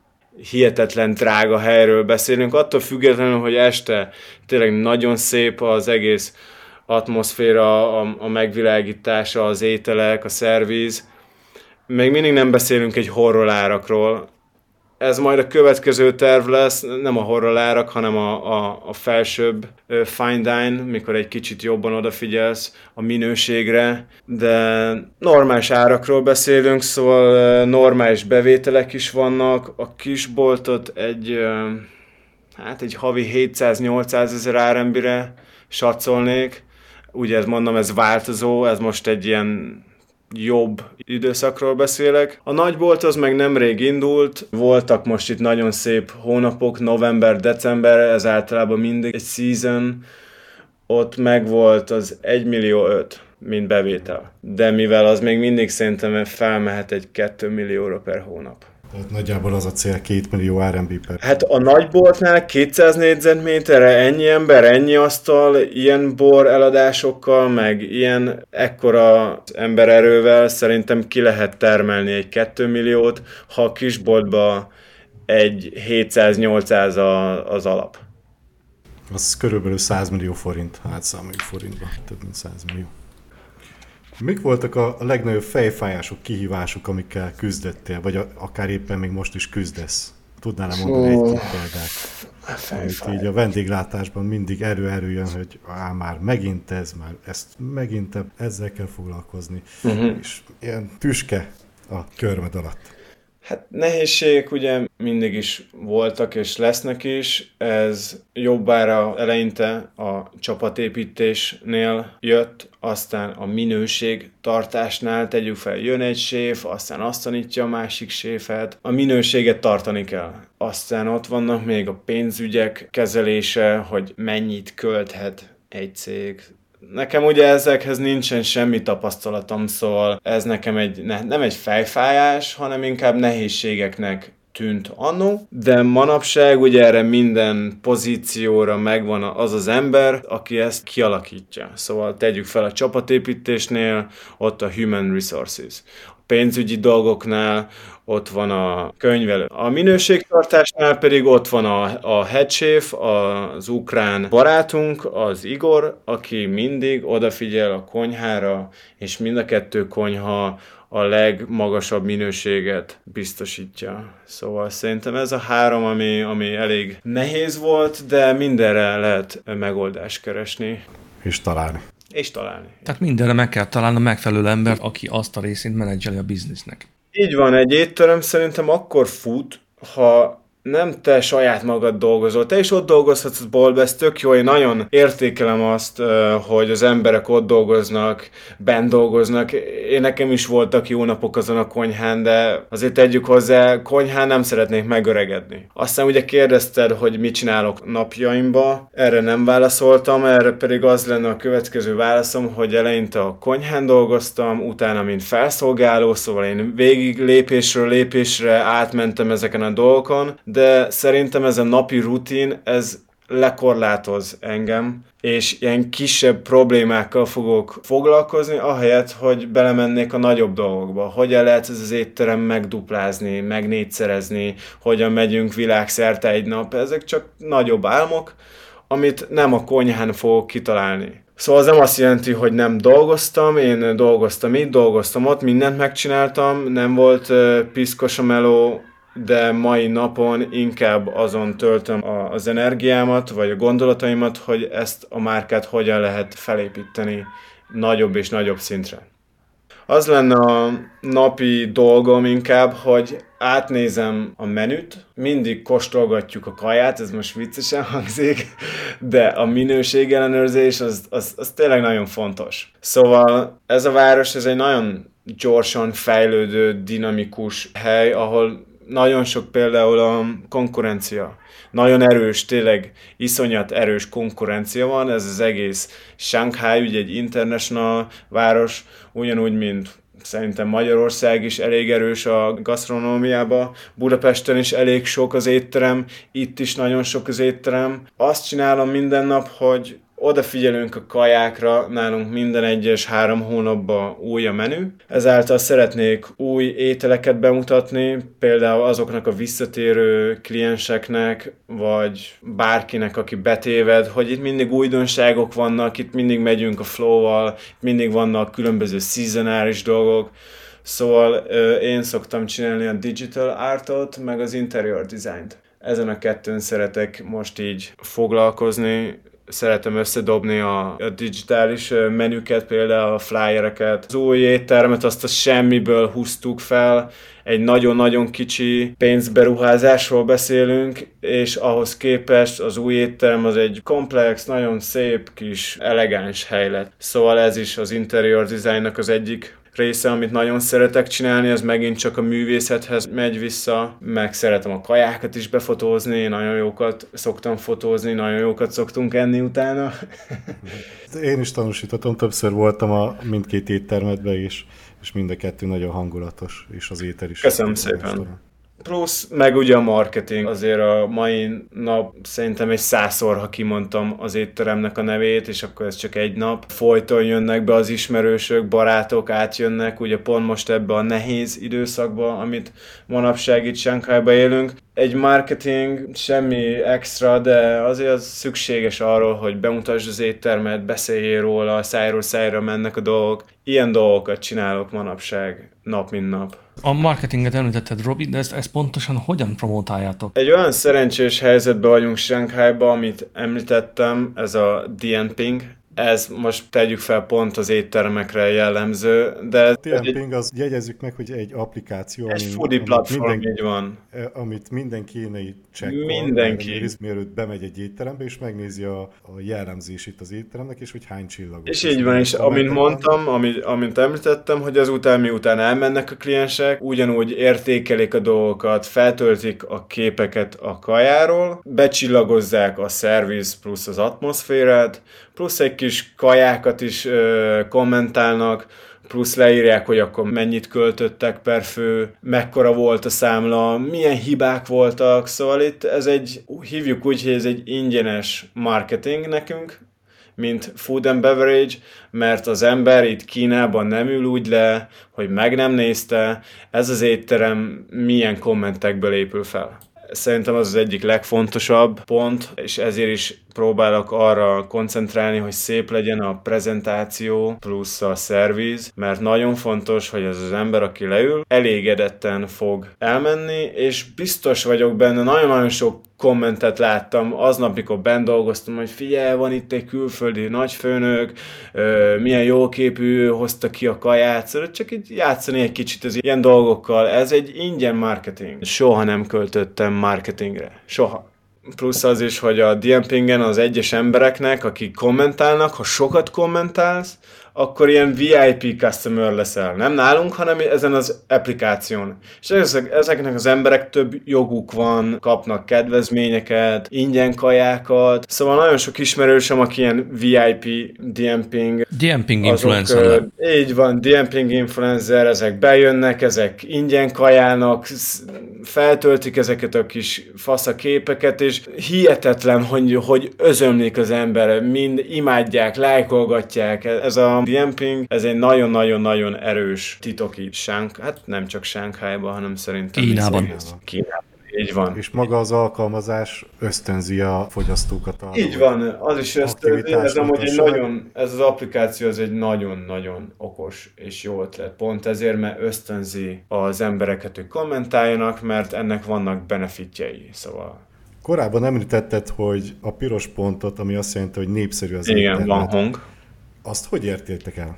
hihetetlen drága helyről beszélünk, attól függetlenül, hogy este tényleg nagyon szép az egész atmoszféra, a, a megvilágítása, az ételek, a szerviz. Még mindig nem beszélünk egy horror árakról, ez majd a következő terv lesz, nem a horror árak, hanem a, a, a felsőbb fine dine, mikor egy kicsit jobban odafigyelsz a minőségre, de normális árakról beszélünk, szóval normális bevételek is vannak. A kisboltot egy, hát egy havi 700-800 ezer RMB-re satszolnék. Ugye ez mondom, ez változó, ez most egy ilyen jobb időszakról beszélek. A nagybolt az meg nemrég indult, voltak most itt nagyon szép hónapok, november, december, ez általában mindig egy season, ott megvolt az 1 millió 5 mint bevétel. De mivel az még mindig szerintem felmehet egy 2 millióra per hónap. Tehát nagyjából az a cél 2 millió RMB per. Hát a nagyboltnál 200 négyzetméterre ennyi ember, ennyi asztal, ilyen bor eladásokkal, meg ilyen ekkora embererővel szerintem ki lehet termelni egy 2 milliót, ha a kisboltba egy 700-800 az alap. Az körülbelül 100 millió forint, hát számoljuk forintba, több mint 100 millió. Mik voltak a legnagyobb fejfájások, kihívások, amikkel küzdöttél, vagy akár éppen még most is küzdesz? Tudnál -e mondani egy példát? Amit így a vendéglátásban mindig erő-erő jön, hogy á, már megint ez, már ezt megint ezzel kell foglalkozni. Uh-huh. És ilyen tüske a körmed alatt. Hát nehézségek ugye mindig is voltak és lesznek is. Ez jobbára eleinte a csapatépítésnél jött, aztán a minőség tartásnál tegyük fel, jön egy séf, aztán azt tanítja a másik séfet. A minőséget tartani kell. Aztán ott vannak még a pénzügyek kezelése, hogy mennyit költhet egy cég, Nekem ugye ezekhez nincsen semmi tapasztalatom, szóval ez nekem egy, ne, nem egy fejfájás, hanem inkább nehézségeknek tűnt annó, de manapság ugye erre minden pozícióra megvan az az ember, aki ezt kialakítja. Szóval tegyük fel a csapatépítésnél, ott a Human Resources. A pénzügyi dolgoknál ott van a könyvelő. A minőségtartásnál pedig ott van a, a headchef, az ukrán barátunk, az Igor, aki mindig odafigyel a konyhára, és mind a kettő konyha a legmagasabb minőséget biztosítja. Szóval szerintem ez a három, ami, ami elég nehéz volt, de mindenre lehet megoldást keresni. És találni. És találni. Tehát mindenre meg kell találni a megfelelő ember, aki azt a részét menedzseli a biznisznek. Így van, egy étterem szerintem akkor fut, ha nem te saját magad dolgozol, te is ott dolgozhatsz boltba, ez tök jó, én nagyon értékelem azt, hogy az emberek ott dolgoznak, bent dolgoznak, én nekem is voltak jó napok azon a konyhán, de azért tegyük hozzá, konyhán nem szeretnék megöregedni. Aztán ugye kérdezted, hogy mit csinálok napjaimba, erre nem válaszoltam, erre pedig az lenne a következő válaszom, hogy eleinte a konyhán dolgoztam, utána mint felszolgáló, szóval én végig lépésről lépésre átmentem ezeken a dolgokon, de szerintem ez a napi rutin, ez lekorlátoz engem, és ilyen kisebb problémákkal fogok foglalkozni, ahelyett, hogy belemennék a nagyobb dolgokba. Hogyan lehet ez az étterem megduplázni, megnégyszerezni, hogyan megyünk világszerte egy nap. Ezek csak nagyobb álmok, amit nem a konyhán fogok kitalálni. Szóval az nem azt jelenti, hogy nem dolgoztam, én dolgoztam itt, dolgoztam ott, mindent megcsináltam, nem volt piszkos a meló, de mai napon inkább azon töltöm az energiámat, vagy a gondolataimat, hogy ezt a márkát hogyan lehet felépíteni nagyobb és nagyobb szintre. Az lenne a napi dolgom inkább, hogy átnézem a menüt, mindig kóstolgatjuk a kaját, ez most viccesen hangzik, de a minőség ellenőrzés az, az, az tényleg nagyon fontos. Szóval ez a város, ez egy nagyon gyorsan fejlődő, dinamikus hely, ahol nagyon sok például a konkurencia. Nagyon erős, tényleg iszonyat erős konkurencia van, ez az egész Shanghai, ugye egy international város, ugyanúgy, mint szerintem Magyarország is elég erős a gasztronómiába, Budapesten is elég sok az étterem, itt is nagyon sok az étterem. Azt csinálom minden nap, hogy odafigyelünk a kajákra, nálunk minden egyes három hónapban új a menü. Ezáltal szeretnék új ételeket bemutatni, például azoknak a visszatérő klienseknek, vagy bárkinek, aki betéved, hogy itt mindig újdonságok vannak, itt mindig megyünk a flow-val, mindig vannak különböző szezonáris dolgok. Szóval én szoktam csinálni a digital artot, meg az interior designt. Ezen a kettőn szeretek most így foglalkozni, szeretem összedobni a, a digitális menüket, például a flyereket. Az új éttermet azt a semmiből húztuk fel, egy nagyon-nagyon kicsi pénzberuházásról beszélünk, és ahhoz képest az új étterem az egy komplex, nagyon szép kis elegáns hely lett. Szóval ez is az interior designnak az egyik része, amit nagyon szeretek csinálni, az megint csak a művészethez megy vissza, meg szeretem a kajákat is befotózni, nagyon jókat szoktam fotózni, nagyon jókat szoktunk enni utána. Én is tanúsítottam, többször voltam a mindkét éttermedbe is, és mind a kettő nagyon hangulatos, és az étel is. Köszönöm szépen. Restaurant. Plusz meg ugye a marketing, azért a mai nap szerintem egy százszor, ha kimondtam az étteremnek a nevét, és akkor ez csak egy nap. Folyton jönnek be az ismerősök, barátok átjönnek, ugye pont most ebbe a nehéz időszakba, amit manapság itt Sánkhájba élünk. Egy marketing, semmi extra, de azért az szükséges arról, hogy bemutasd az éttermet, beszéljél róla, szájról szájra mennek a dolgok. Ilyen dolgokat csinálok manapság, nap mint nap. A marketinget említetted, Robi, de ezt, ezt pontosan hogyan promotáljátok? Egy olyan szerencsés helyzetben vagyunk Shanghai-ban, amit említettem, ez a DNPing, ez most tegyük fel pont az éttermekre jellemző, de... Tiamping, az jegyezzük meg, hogy egy applikáció, egy foodie platform, minden, így van. Amit minden kínai csekkol, mindenki. mielőtt bemegy egy étterembe, és megnézi a, a jellemzését az étteremnek, és hogy hány csillagot. És így van, és amint mondtam, amit, amint említettem, hogy ezután, miután elmennek a kliensek, ugyanúgy értékelik a dolgokat, feltöltik a képeket a kajáról, becsillagozzák a szerviz plusz az atmoszférát, plusz egy kis kajákat is ö, kommentálnak, plusz leírják, hogy akkor mennyit költöttek per fő, mekkora volt a számla, milyen hibák voltak, szóval itt ez egy, hívjuk úgy, hogy ez egy ingyenes marketing nekünk, mint food and beverage, mert az ember itt Kínában nem ül úgy le, hogy meg nem nézte, ez az étterem milyen kommentekből épül fel. Szerintem az az egyik legfontosabb pont, és ezért is próbálok arra koncentrálni, hogy szép legyen a prezentáció plusz a szerviz, mert nagyon fontos, hogy ez az ember, aki leül, elégedetten fog elmenni, és biztos vagyok benne, nagyon-nagyon sok kommentet láttam aznap, mikor bent dolgoztam, hogy figyelj, van itt egy külföldi nagyfőnök, milyen jó képű, hozta ki a kaját, szóval csak így játszani egy kicsit az ilyen dolgokkal. Ez egy ingyen marketing. Soha nem költöttem marketingre. Soha plusz az is, hogy a DMPingen az egyes embereknek, akik kommentálnak, ha sokat kommentálsz, akkor ilyen VIP customer leszel. Nem nálunk, hanem ezen az applikáción. És ezek, ezeknek az emberek több joguk van, kapnak kedvezményeket, ingyen kajákat. Szóval nagyon sok ismerősöm, aki ilyen VIP DMPing. DMPing influencer. Így van, DMPing influencer, ezek bejönnek, ezek ingyen kajálnak, feltöltik ezeket a kis faszaképeket, és hihetetlen, hogy, hogy özömlik az ember, mind imádják, lájkolgatják. Ez a Diemping, ez egy nagyon-nagyon-nagyon erős titok itt Sánk, hát nem csak Sánkhájban, hanem szerintem Kínában. Kínában. Így van. És maga az alkalmazás ösztönzi a fogyasztókat arra. Így van, az is ösztönzi, ez amúgy egy nagyon, ez az applikáció az egy nagyon-nagyon okos és jó ötlet. Pont ezért, mert ösztönzi az embereket, hogy kommentáljanak, mert ennek vannak benefitjei, szóval Korábban említetted, hogy a piros pontot, ami azt jelenti, hogy népszerű az Igen, internet. van hang. Azt hogy értétek el?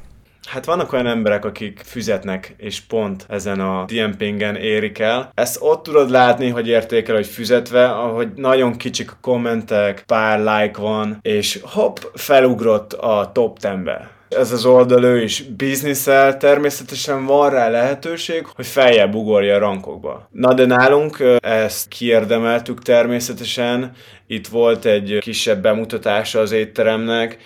Hát vannak olyan emberek, akik füzetnek, és pont ezen a DMPingen érik el. Ezt ott tudod látni, hogy értékel, hogy füzetve, ahogy nagyon kicsik a kommentek, pár like van, és hopp, felugrott a top 10-be ez az oldal is bizniszel, természetesen van rá lehetőség, hogy feljebb ugorja a rankokba. Na de nálunk ezt kiérdemeltük természetesen, itt volt egy kisebb bemutatása az étteremnek,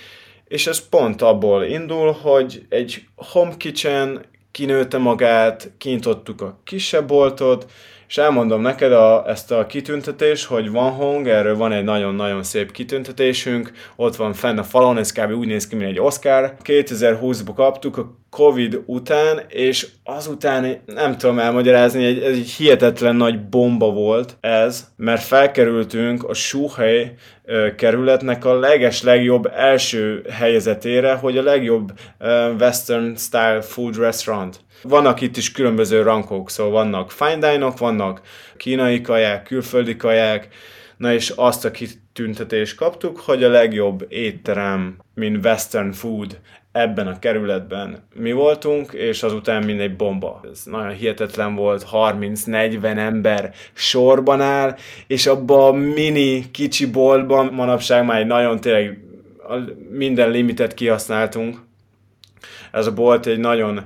és ez pont abból indul, hogy egy home kitchen kinőtte magát, kinyitottuk a kisebb boltot, és elmondom neked a, ezt a kitüntetés, hogy van hang, erről van egy nagyon-nagyon szép kitüntetésünk, ott van fenn a falon, ez kb. úgy néz ki, mint egy Oscar. 2020-ban kaptuk a Covid után, és azután nem tudom elmagyarázni, egy, egy hihetetlen nagy bomba volt ez, mert felkerültünk a Suhely kerületnek a leges legjobb első helyezetére, hogy a legjobb western style food restaurant. Vannak itt is különböző rankok, szóval vannak fine dine vannak kínai kaják, külföldi kaják, na és azt a kitüntetést kaptuk, hogy a legjobb étterem, mint western food ebben a kerületben mi voltunk, és azután mindegy bomba. Ez nagyon hihetetlen volt, 30-40 ember sorban áll, és abba a mini kicsi boltban manapság már egy nagyon tényleg minden limitet kihasználtunk. Ez a bolt egy nagyon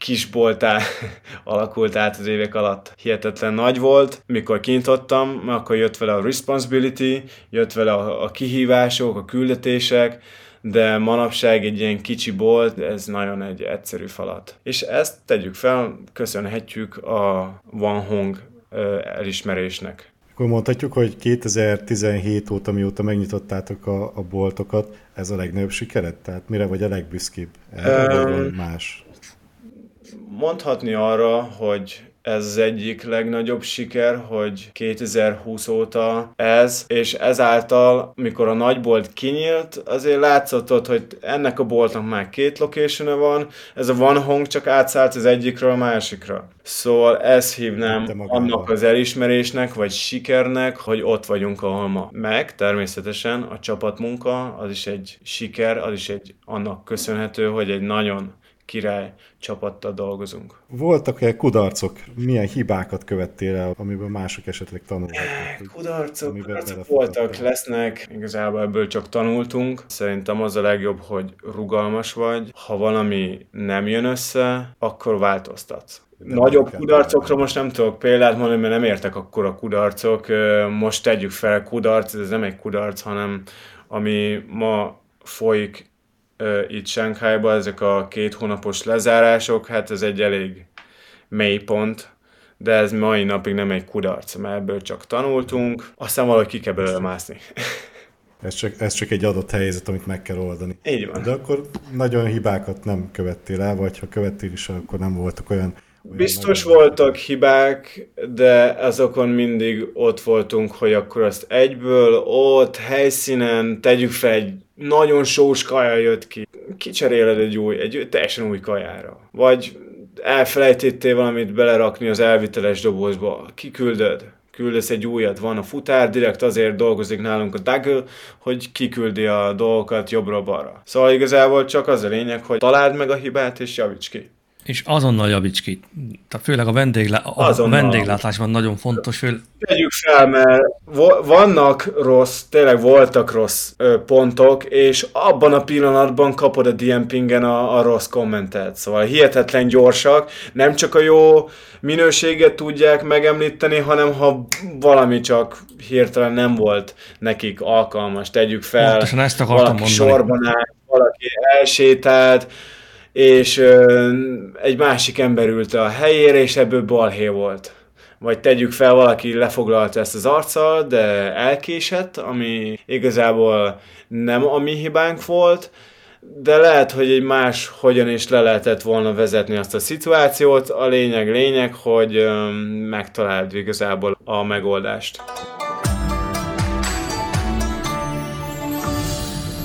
kisboltá alakult át az évek alatt. Hihetetlen nagy volt. Mikor kinyitottam, akkor jött vele a responsibility, jött vele a, a kihívások, a küldetések, de manapság egy ilyen kicsi bolt, ez nagyon egy egyszerű falat. És ezt tegyük fel, köszönhetjük a Van Hong elismerésnek. Akkor mondhatjuk, hogy 2017 óta, mióta megnyitottátok a, a boltokat, ez a legnagyobb sikeret? Tehát mire vagy a legbüszkébb? Erre um, más? Mondhatni arra, hogy ez az egyik legnagyobb siker, hogy 2020 óta ez, és ezáltal, mikor a nagybolt kinyílt, azért látszott hogy ennek a boltnak már két location van, ez a Van Hong csak átszállt az egyikről a másikra. Szóval ezt hívnám annak az elismerésnek, vagy sikernek, hogy ott vagyunk, ahol ma. Meg természetesen a csapatmunka, az is egy siker, az is egy annak köszönhető, hogy egy nagyon király csapattal dolgozunk. Voltak-e kudarcok? Milyen hibákat követtél el, amiből mások esetleg tanulhatnak? Kudarcok, kudarcok voltak, lesznek, igazából ebből csak tanultunk. Szerintem az a legjobb, hogy rugalmas vagy. Ha valami nem jön össze, akkor változtatsz. De Nagyobb kudarcokra most nem tudok példát mondani, mert nem értek akkor a kudarcok. Most tegyük fel, kudarc, ez nem egy kudarc, hanem ami ma folyik itt Sánkhájban ezek a két hónapos lezárások, hát ez egy elég mély pont, de ez mai napig nem egy kudarc, mert ebből csak tanultunk, aztán valahogy ki kell belőle mászni. Ez csak, ez csak egy adott helyzet, amit meg kell oldani. Így van. De akkor nagyon hibákat nem követtél el, vagy ha követtél is, akkor nem voltak olyan Biztos voltak hibák, de azokon mindig ott voltunk, hogy akkor azt egyből ott, helyszínen tegyük fel egy nagyon sós kaja jött ki. Kicseréled egy új, egy teljesen új kajára. Vagy elfelejtettél valamit belerakni az elviteles dobozba. Kiküldöd küldesz egy újat, van a futár, direkt azért dolgozik nálunk a Daggle, hogy kiküldi a dolgokat jobbra-balra. Szóval igazából csak az a lényeg, hogy találd meg a hibát és javíts ki. És azonnal javíts ki. Tehát főleg a, vendéglá- a vendéglátásban nagyon fontos. Fő... Tegyük fel, mert vannak rossz, tényleg voltak rossz pontok, és abban a pillanatban kapod a DMPingen a, a rossz kommentet. Szóval hihetetlen gyorsak, nem csak a jó minőséget tudják megemlíteni, hanem ha valami csak hirtelen nem volt nekik alkalmas, tegyük fel. Pontosan ezt akartam valaki mondani. sorban áll, valaki elsétált, és egy másik ember ült a helyére, és ebből balhé volt. Vagy tegyük fel, valaki lefoglalta ezt az arccal, de elkésett, ami igazából nem a mi hibánk volt, de lehet, hogy egy más hogyan is le lehetett volna vezetni azt a szituációt. A lényeg lényeg, hogy ö, megtaláld igazából a megoldást.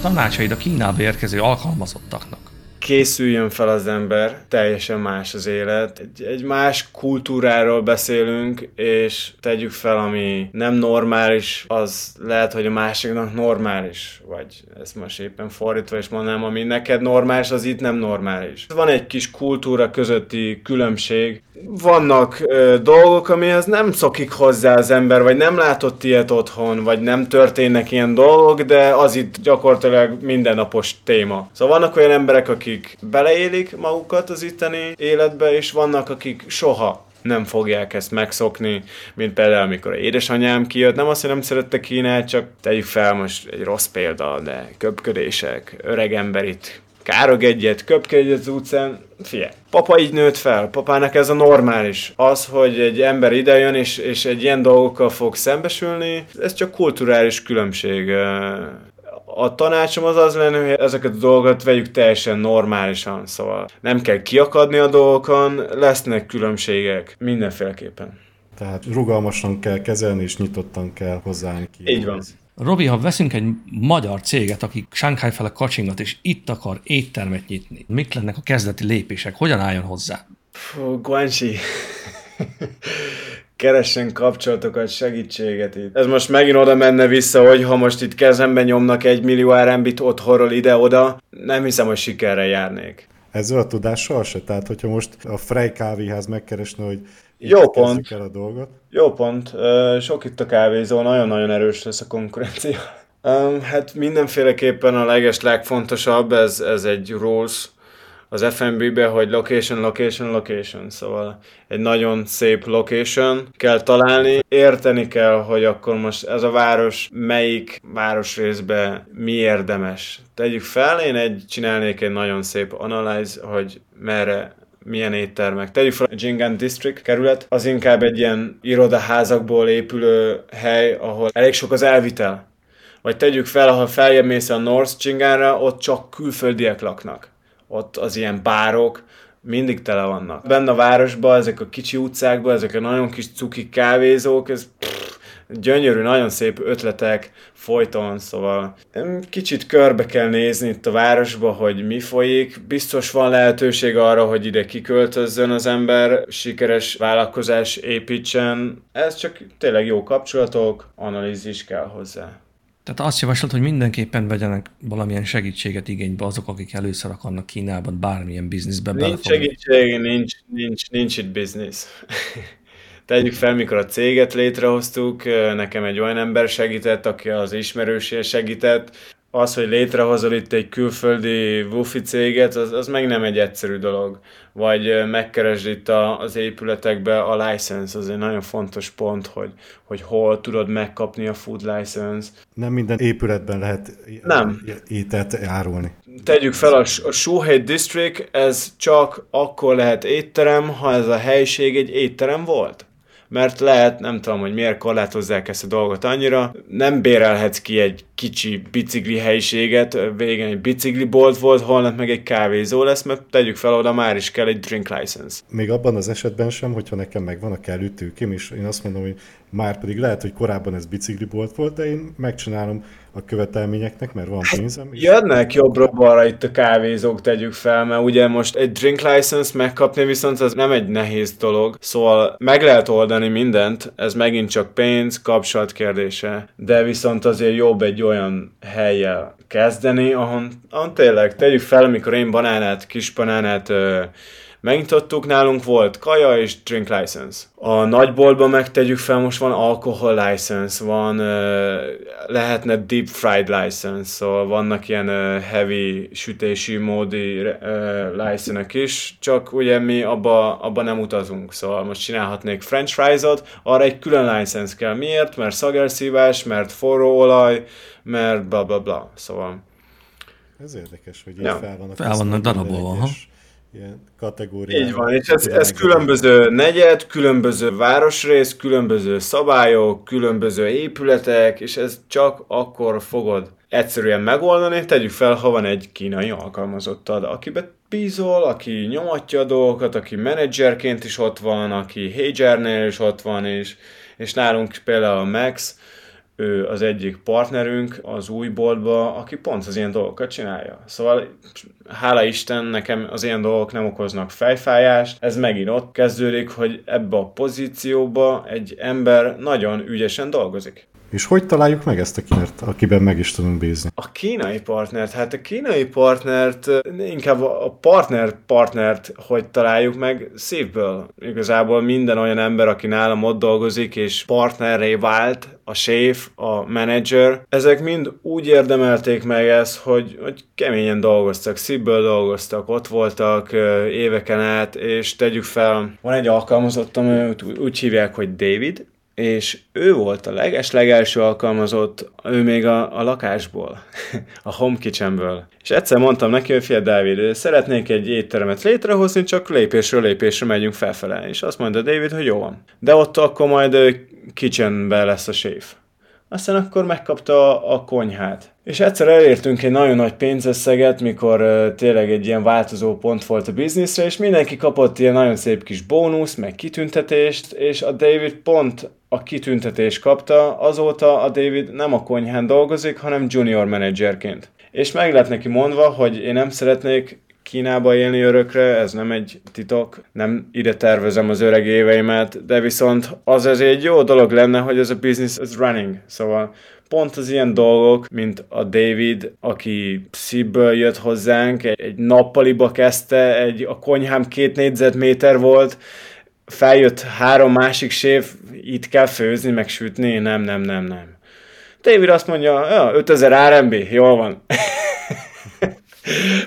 Tanácsaid a Kínába érkező alkalmazottaknak készüljön fel az ember, teljesen más az élet. Egy, egy más kultúráról beszélünk, és tegyük fel, ami nem normális, az lehet, hogy a másiknak normális, vagy ezt most éppen fordítva is mondanám, ami neked normális, az itt nem normális. Van egy kis kultúra közötti különbség. Vannak ö, dolgok, amihez nem szokik hozzá az ember, vagy nem látott ilyet otthon, vagy nem történnek ilyen dolgok, de az itt gyakorlatilag mindennapos téma. Szóval vannak olyan emberek, akik beleélik magukat az itteni életbe, és vannak, akik soha nem fogják ezt megszokni, mint például amikor édesanyám kijött, nem azt, hogy nem szerette Kínát, csak tegyük fel most egy rossz példa, de köpködések, öreg ember itt károg egyet, köpke egyet az utcán, fie, papa így nőtt fel, papának ez a normális. Az, hogy egy ember idejön és, és egy ilyen dolgokkal fog szembesülni, ez csak kulturális különbség. A tanácsom az az lenne, hogy ezeket a dolgokat vegyük teljesen normálisan, szóval nem kell kiakadni a dolgokon, lesznek különbségek mindenféleképpen. Tehát rugalmasan kell kezelni, és nyitottan kell hozzáállni ki. Így van. Robi, ha veszünk egy magyar céget, aki Shanghai fele kacsingat, és itt akar éttermet nyitni, mik lennek a kezdeti lépések? Hogyan álljon hozzá? Fú, Guanxi. keressen kapcsolatokat, segítséget itt. Ez most megint oda menne vissza, hogy ha most itt kezemben nyomnak egy millió RMB-t otthonról ide-oda, nem hiszem, hogy sikerre járnék. Ezzel a tudással se? Tehát, hogyha most a Frey kávéház megkeresne, hogy jó pont. el a dolgot. Jó pont. Sok itt a kávézó, nagyon-nagyon erős lesz a konkurencia. Hát mindenféleképpen a leges legfontosabb, ez, ez egy rules, az FNB-be, hogy location, location, location, szóval egy nagyon szép location kell találni, érteni kell, hogy akkor most ez a város melyik városrészbe mi érdemes. Tegyük fel, én egy, csinálnék egy nagyon szép analyze, hogy merre milyen éttermek. Tegyük fel a Jingan District kerület, az inkább egy ilyen irodaházakból épülő hely, ahol elég sok az elvitel. Vagy tegyük fel, ha feljebb mész a North Jinganra, ott csak külföldiek laknak ott az ilyen bárok mindig tele vannak. Benne a városban, ezek a kicsi utcákban, ezek a nagyon kis cuki kávézók, ez pff, gyönyörű, nagyon szép ötletek folyton, szóval kicsit körbe kell nézni itt a városba, hogy mi folyik. Biztos van lehetőség arra, hogy ide kiköltözzön az ember, sikeres vállalkozás építsen. Ez csak tényleg jó kapcsolatok, analízis kell hozzá. Tehát azt javaslott, hogy mindenképpen vegyenek valamilyen segítséget igénybe azok, akik először akarnak Kínában bármilyen bizniszbe Nincs belefogni. segítség, nincs, nincs, nincs itt biznisz. Tegyük fel, mikor a céget létrehoztuk, nekem egy olyan ember segített, aki az ismerősé segített, az, hogy létrehozol itt egy külföldi wufi céget, az, az meg nem egy egyszerű dolog. Vagy megkeresd itt a, az épületekbe a license, az egy nagyon fontos pont, hogy, hogy hol tudod megkapni a food license. Nem minden épületben lehet nem. ételt árulni. Tegyük fel, a, a Shuhei District, ez csak akkor lehet étterem, ha ez a helység egy étterem volt mert lehet, nem tudom, hogy miért korlátozzák ezt a dolgot annyira, nem bérelhetsz ki egy kicsi bicikli helyiséget, végén egy bicikli bolt volt, holnap meg egy kávézó lesz, mert tegyük fel, oda már is kell egy drink license. Még abban az esetben sem, hogyha nekem megvan a kellő tőkém, és én azt mondom, hogy már pedig lehet, hogy korábban ez bicikli bolt volt, de én megcsinálom a követelményeknek, mert van hát pénzem. És... Jönnek jobbra-balra itt a kávézók, tegyük fel, mert ugye most egy drink license megkapni viszont az nem egy nehéz dolog, szóval meg lehet oldani mindent, ez megint csak pénz, kapcsolat kérdése, de viszont azért jobb egy olyan helyjel kezdeni, ahon, ahon tényleg tegyük fel, amikor én banánát, kis banánát Megnyitottuk, nálunk volt kaja és drink license. A nagyboltban megtegyük fel, most van alkohol license, van, uh, lehetne deep fried license, szóval vannak ilyen uh, heavy sütési módi license is, csak ugye mi abba, abba nem utazunk, szóval most csinálhatnék french fries-ot, arra egy külön license kell. Miért? Mert szagerszívás, mert forró olaj, mert bla bla bla, szóval... Ez érdekes, hogy ja. fel vannak, fel vannak darabolva, ilyen kategóriák. Így van, és ez, ez különböző negyed, különböző városrész, különböző szabályok, különböző épületek, és ez csak akkor fogod egyszerűen megoldani. Tegyük fel, ha van egy kínai alkalmazottad, akibe bízol, aki nyomatja a dolgokat, aki menedzserként is ott van, aki HR-nél is ott van, és, és nálunk például a Max, ő az egyik partnerünk az új boltba, aki pont az ilyen dolgokat csinálja. Szóval hála Isten, nekem az ilyen dolgok nem okoznak fejfájást. Ez megint ott kezdődik, hogy ebbe a pozícióba egy ember nagyon ügyesen dolgozik. És hogy találjuk meg ezt a kínert, akiben meg is tudunk bízni? A kínai partnert, hát a kínai partnert, inkább a partner partnert, hogy találjuk meg szívből. Igazából minden olyan ember, aki nálam ott dolgozik, és partnerré vált, a séf, a menedzser, ezek mind úgy érdemelték meg ezt, hogy, hogy keményen dolgoztak, szívből dolgoztak, ott voltak éveken át, és tegyük fel, van egy alkalmazottam, úgy hívják, hogy David, és ő volt a leges-legelső alkalmazott, ő még a, a lakásból, a home kitchenből. És egyszer mondtam neki, hogy fia David, szeretnék egy étteremet létrehozni, csak lépésről lépésre megyünk felfele. És azt mondta David, hogy jó van. De ott akkor majd kitchenbe lesz a séf. Aztán akkor megkapta a, a konyhát. És egyszer elértünk egy nagyon nagy pénzösszeget, mikor uh, tényleg egy ilyen változó pont volt a bizniszre, és mindenki kapott ilyen nagyon szép kis bónusz, meg kitüntetést, és a David pont a kitüntetést kapta, azóta a David nem a konyhán dolgozik, hanem junior menedzserként. És meg lett neki mondva, hogy én nem szeretnék Kínába élni örökre, ez nem egy titok, nem ide tervezem az öreg éveimet, de viszont az azért egy jó dolog lenne, hogy ez a business is running, szóval pont az ilyen dolgok, mint a David, aki szívből jött hozzánk, egy nappaliba kezdte, egy, a konyhám két négyzetméter volt, feljött három másik séf, itt kell főzni, meg sütni, nem, nem, nem, nem. David azt mondja, ja, 5000 RMB, jól van.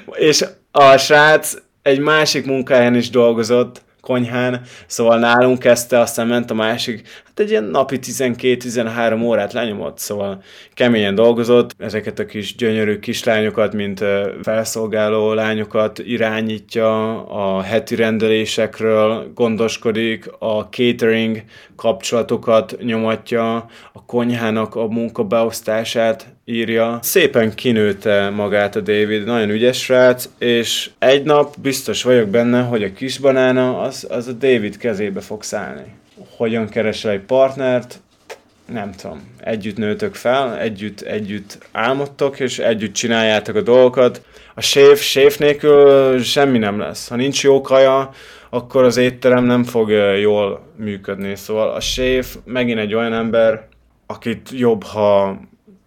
és a srác egy másik munkáján is dolgozott, konyhán, szóval nálunk kezdte, aztán ment a másik, hát egy ilyen napi 12-13 órát lenyomott, szóval keményen dolgozott, ezeket a kis gyönyörű kislányokat, mint felszolgáló lányokat irányítja, a heti rendelésekről gondoskodik, a catering kapcsolatokat nyomatja, a konyhának a munkabeosztását írja. Szépen kinőtte magát a David, nagyon ügyes srác, és egy nap biztos vagyok benne, hogy a kis banána az, az a David kezébe fog szállni. Hogyan keresel egy partnert, nem tudom, együtt nőtök fel, együtt, együtt álmodtok, és együtt csináljátok a dolgokat. A séf, séf nélkül semmi nem lesz. Ha nincs jó kaja, akkor az étterem nem fog jól működni. Szóval a séf megint egy olyan ember, akit jobb, ha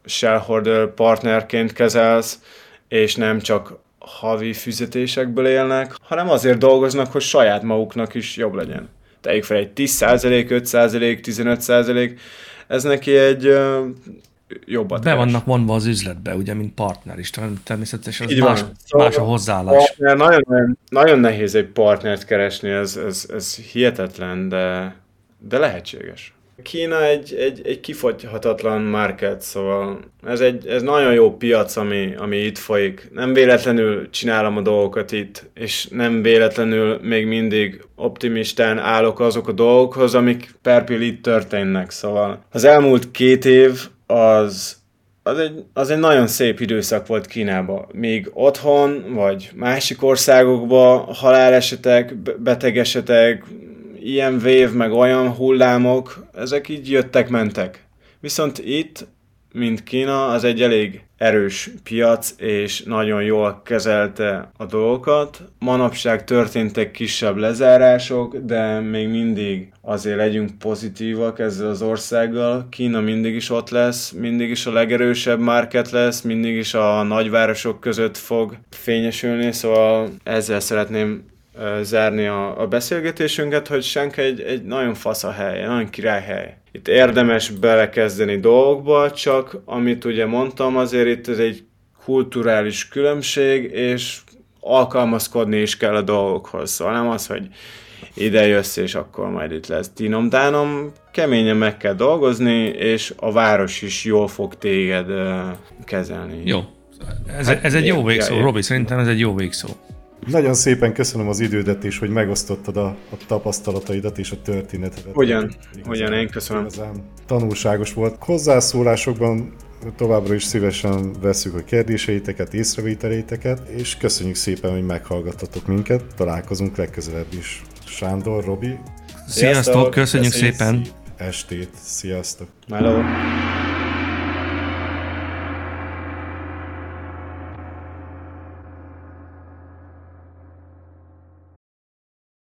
shareholder partnerként kezelsz, és nem csak havi fizetésekből élnek, hanem azért dolgoznak, hogy saját maguknak is jobb legyen. Tegyük fel egy 10%, 5%, 15%, ez neki egy uh, jobbat Be vannak vonva az üzletbe, ugye, mint partner is, természetesen az más, szóval más a hozzáállás. Partner, nagyon, nagyon nehéz egy partnert keresni, ez, ez, ez hihetetlen, de, de lehetséges. Kína egy, egy, egy kifogyhatatlan market, szóval ez egy ez nagyon jó piac, ami, ami itt folyik. Nem véletlenül csinálom a dolgokat itt, és nem véletlenül még mindig optimistán állok azok a dolgokhoz, amik perpil itt történnek. Szóval az elmúlt két év az az egy, az egy nagyon szép időszak volt Kínában. Még otthon, vagy másik országokban halálesetek, betegesetek, ilyen vév, meg olyan hullámok, ezek így jöttek-mentek. Viszont itt, mint Kína, az egy elég erős piac, és nagyon jól kezelte a dolgokat. Manapság történtek kisebb lezárások, de még mindig azért legyünk pozitívak ezzel az országgal. Kína mindig is ott lesz, mindig is a legerősebb market lesz, mindig is a nagyvárosok között fog fényesülni, szóval ezzel szeretném zárni a, a beszélgetésünket, hogy Senk egy, egy nagyon fasz a hely, nagyon királyhely. Itt érdemes belekezdeni dolgokba, csak amit ugye mondtam, azért itt ez egy kulturális különbség, és alkalmazkodni is kell a dolgokhoz. Szóval nem az, hogy ide jössz, és akkor majd itt lesz dinom-dánom, keményen meg kell dolgozni, és a város is jól fog téged uh, kezelni. Jó. Ez, hát, ez egy jó végszó, Robi, szerintem ez egy jó végszó. Nagyon szépen köszönöm az idődet is, hogy megosztottad a, a tapasztalataidat és a történetedet. Hogyan? Hogyan, én köszönöm. tanulságos volt. Hozzászólásokban továbbra is szívesen veszük a kérdéseiteket, észrevételéteket, és köszönjük szépen, hogy meghallgattatok minket. Találkozunk legközelebb is. Sándor, Robi. Sziasztok, köszönjük szépen! Estét, sziasztok! Hello.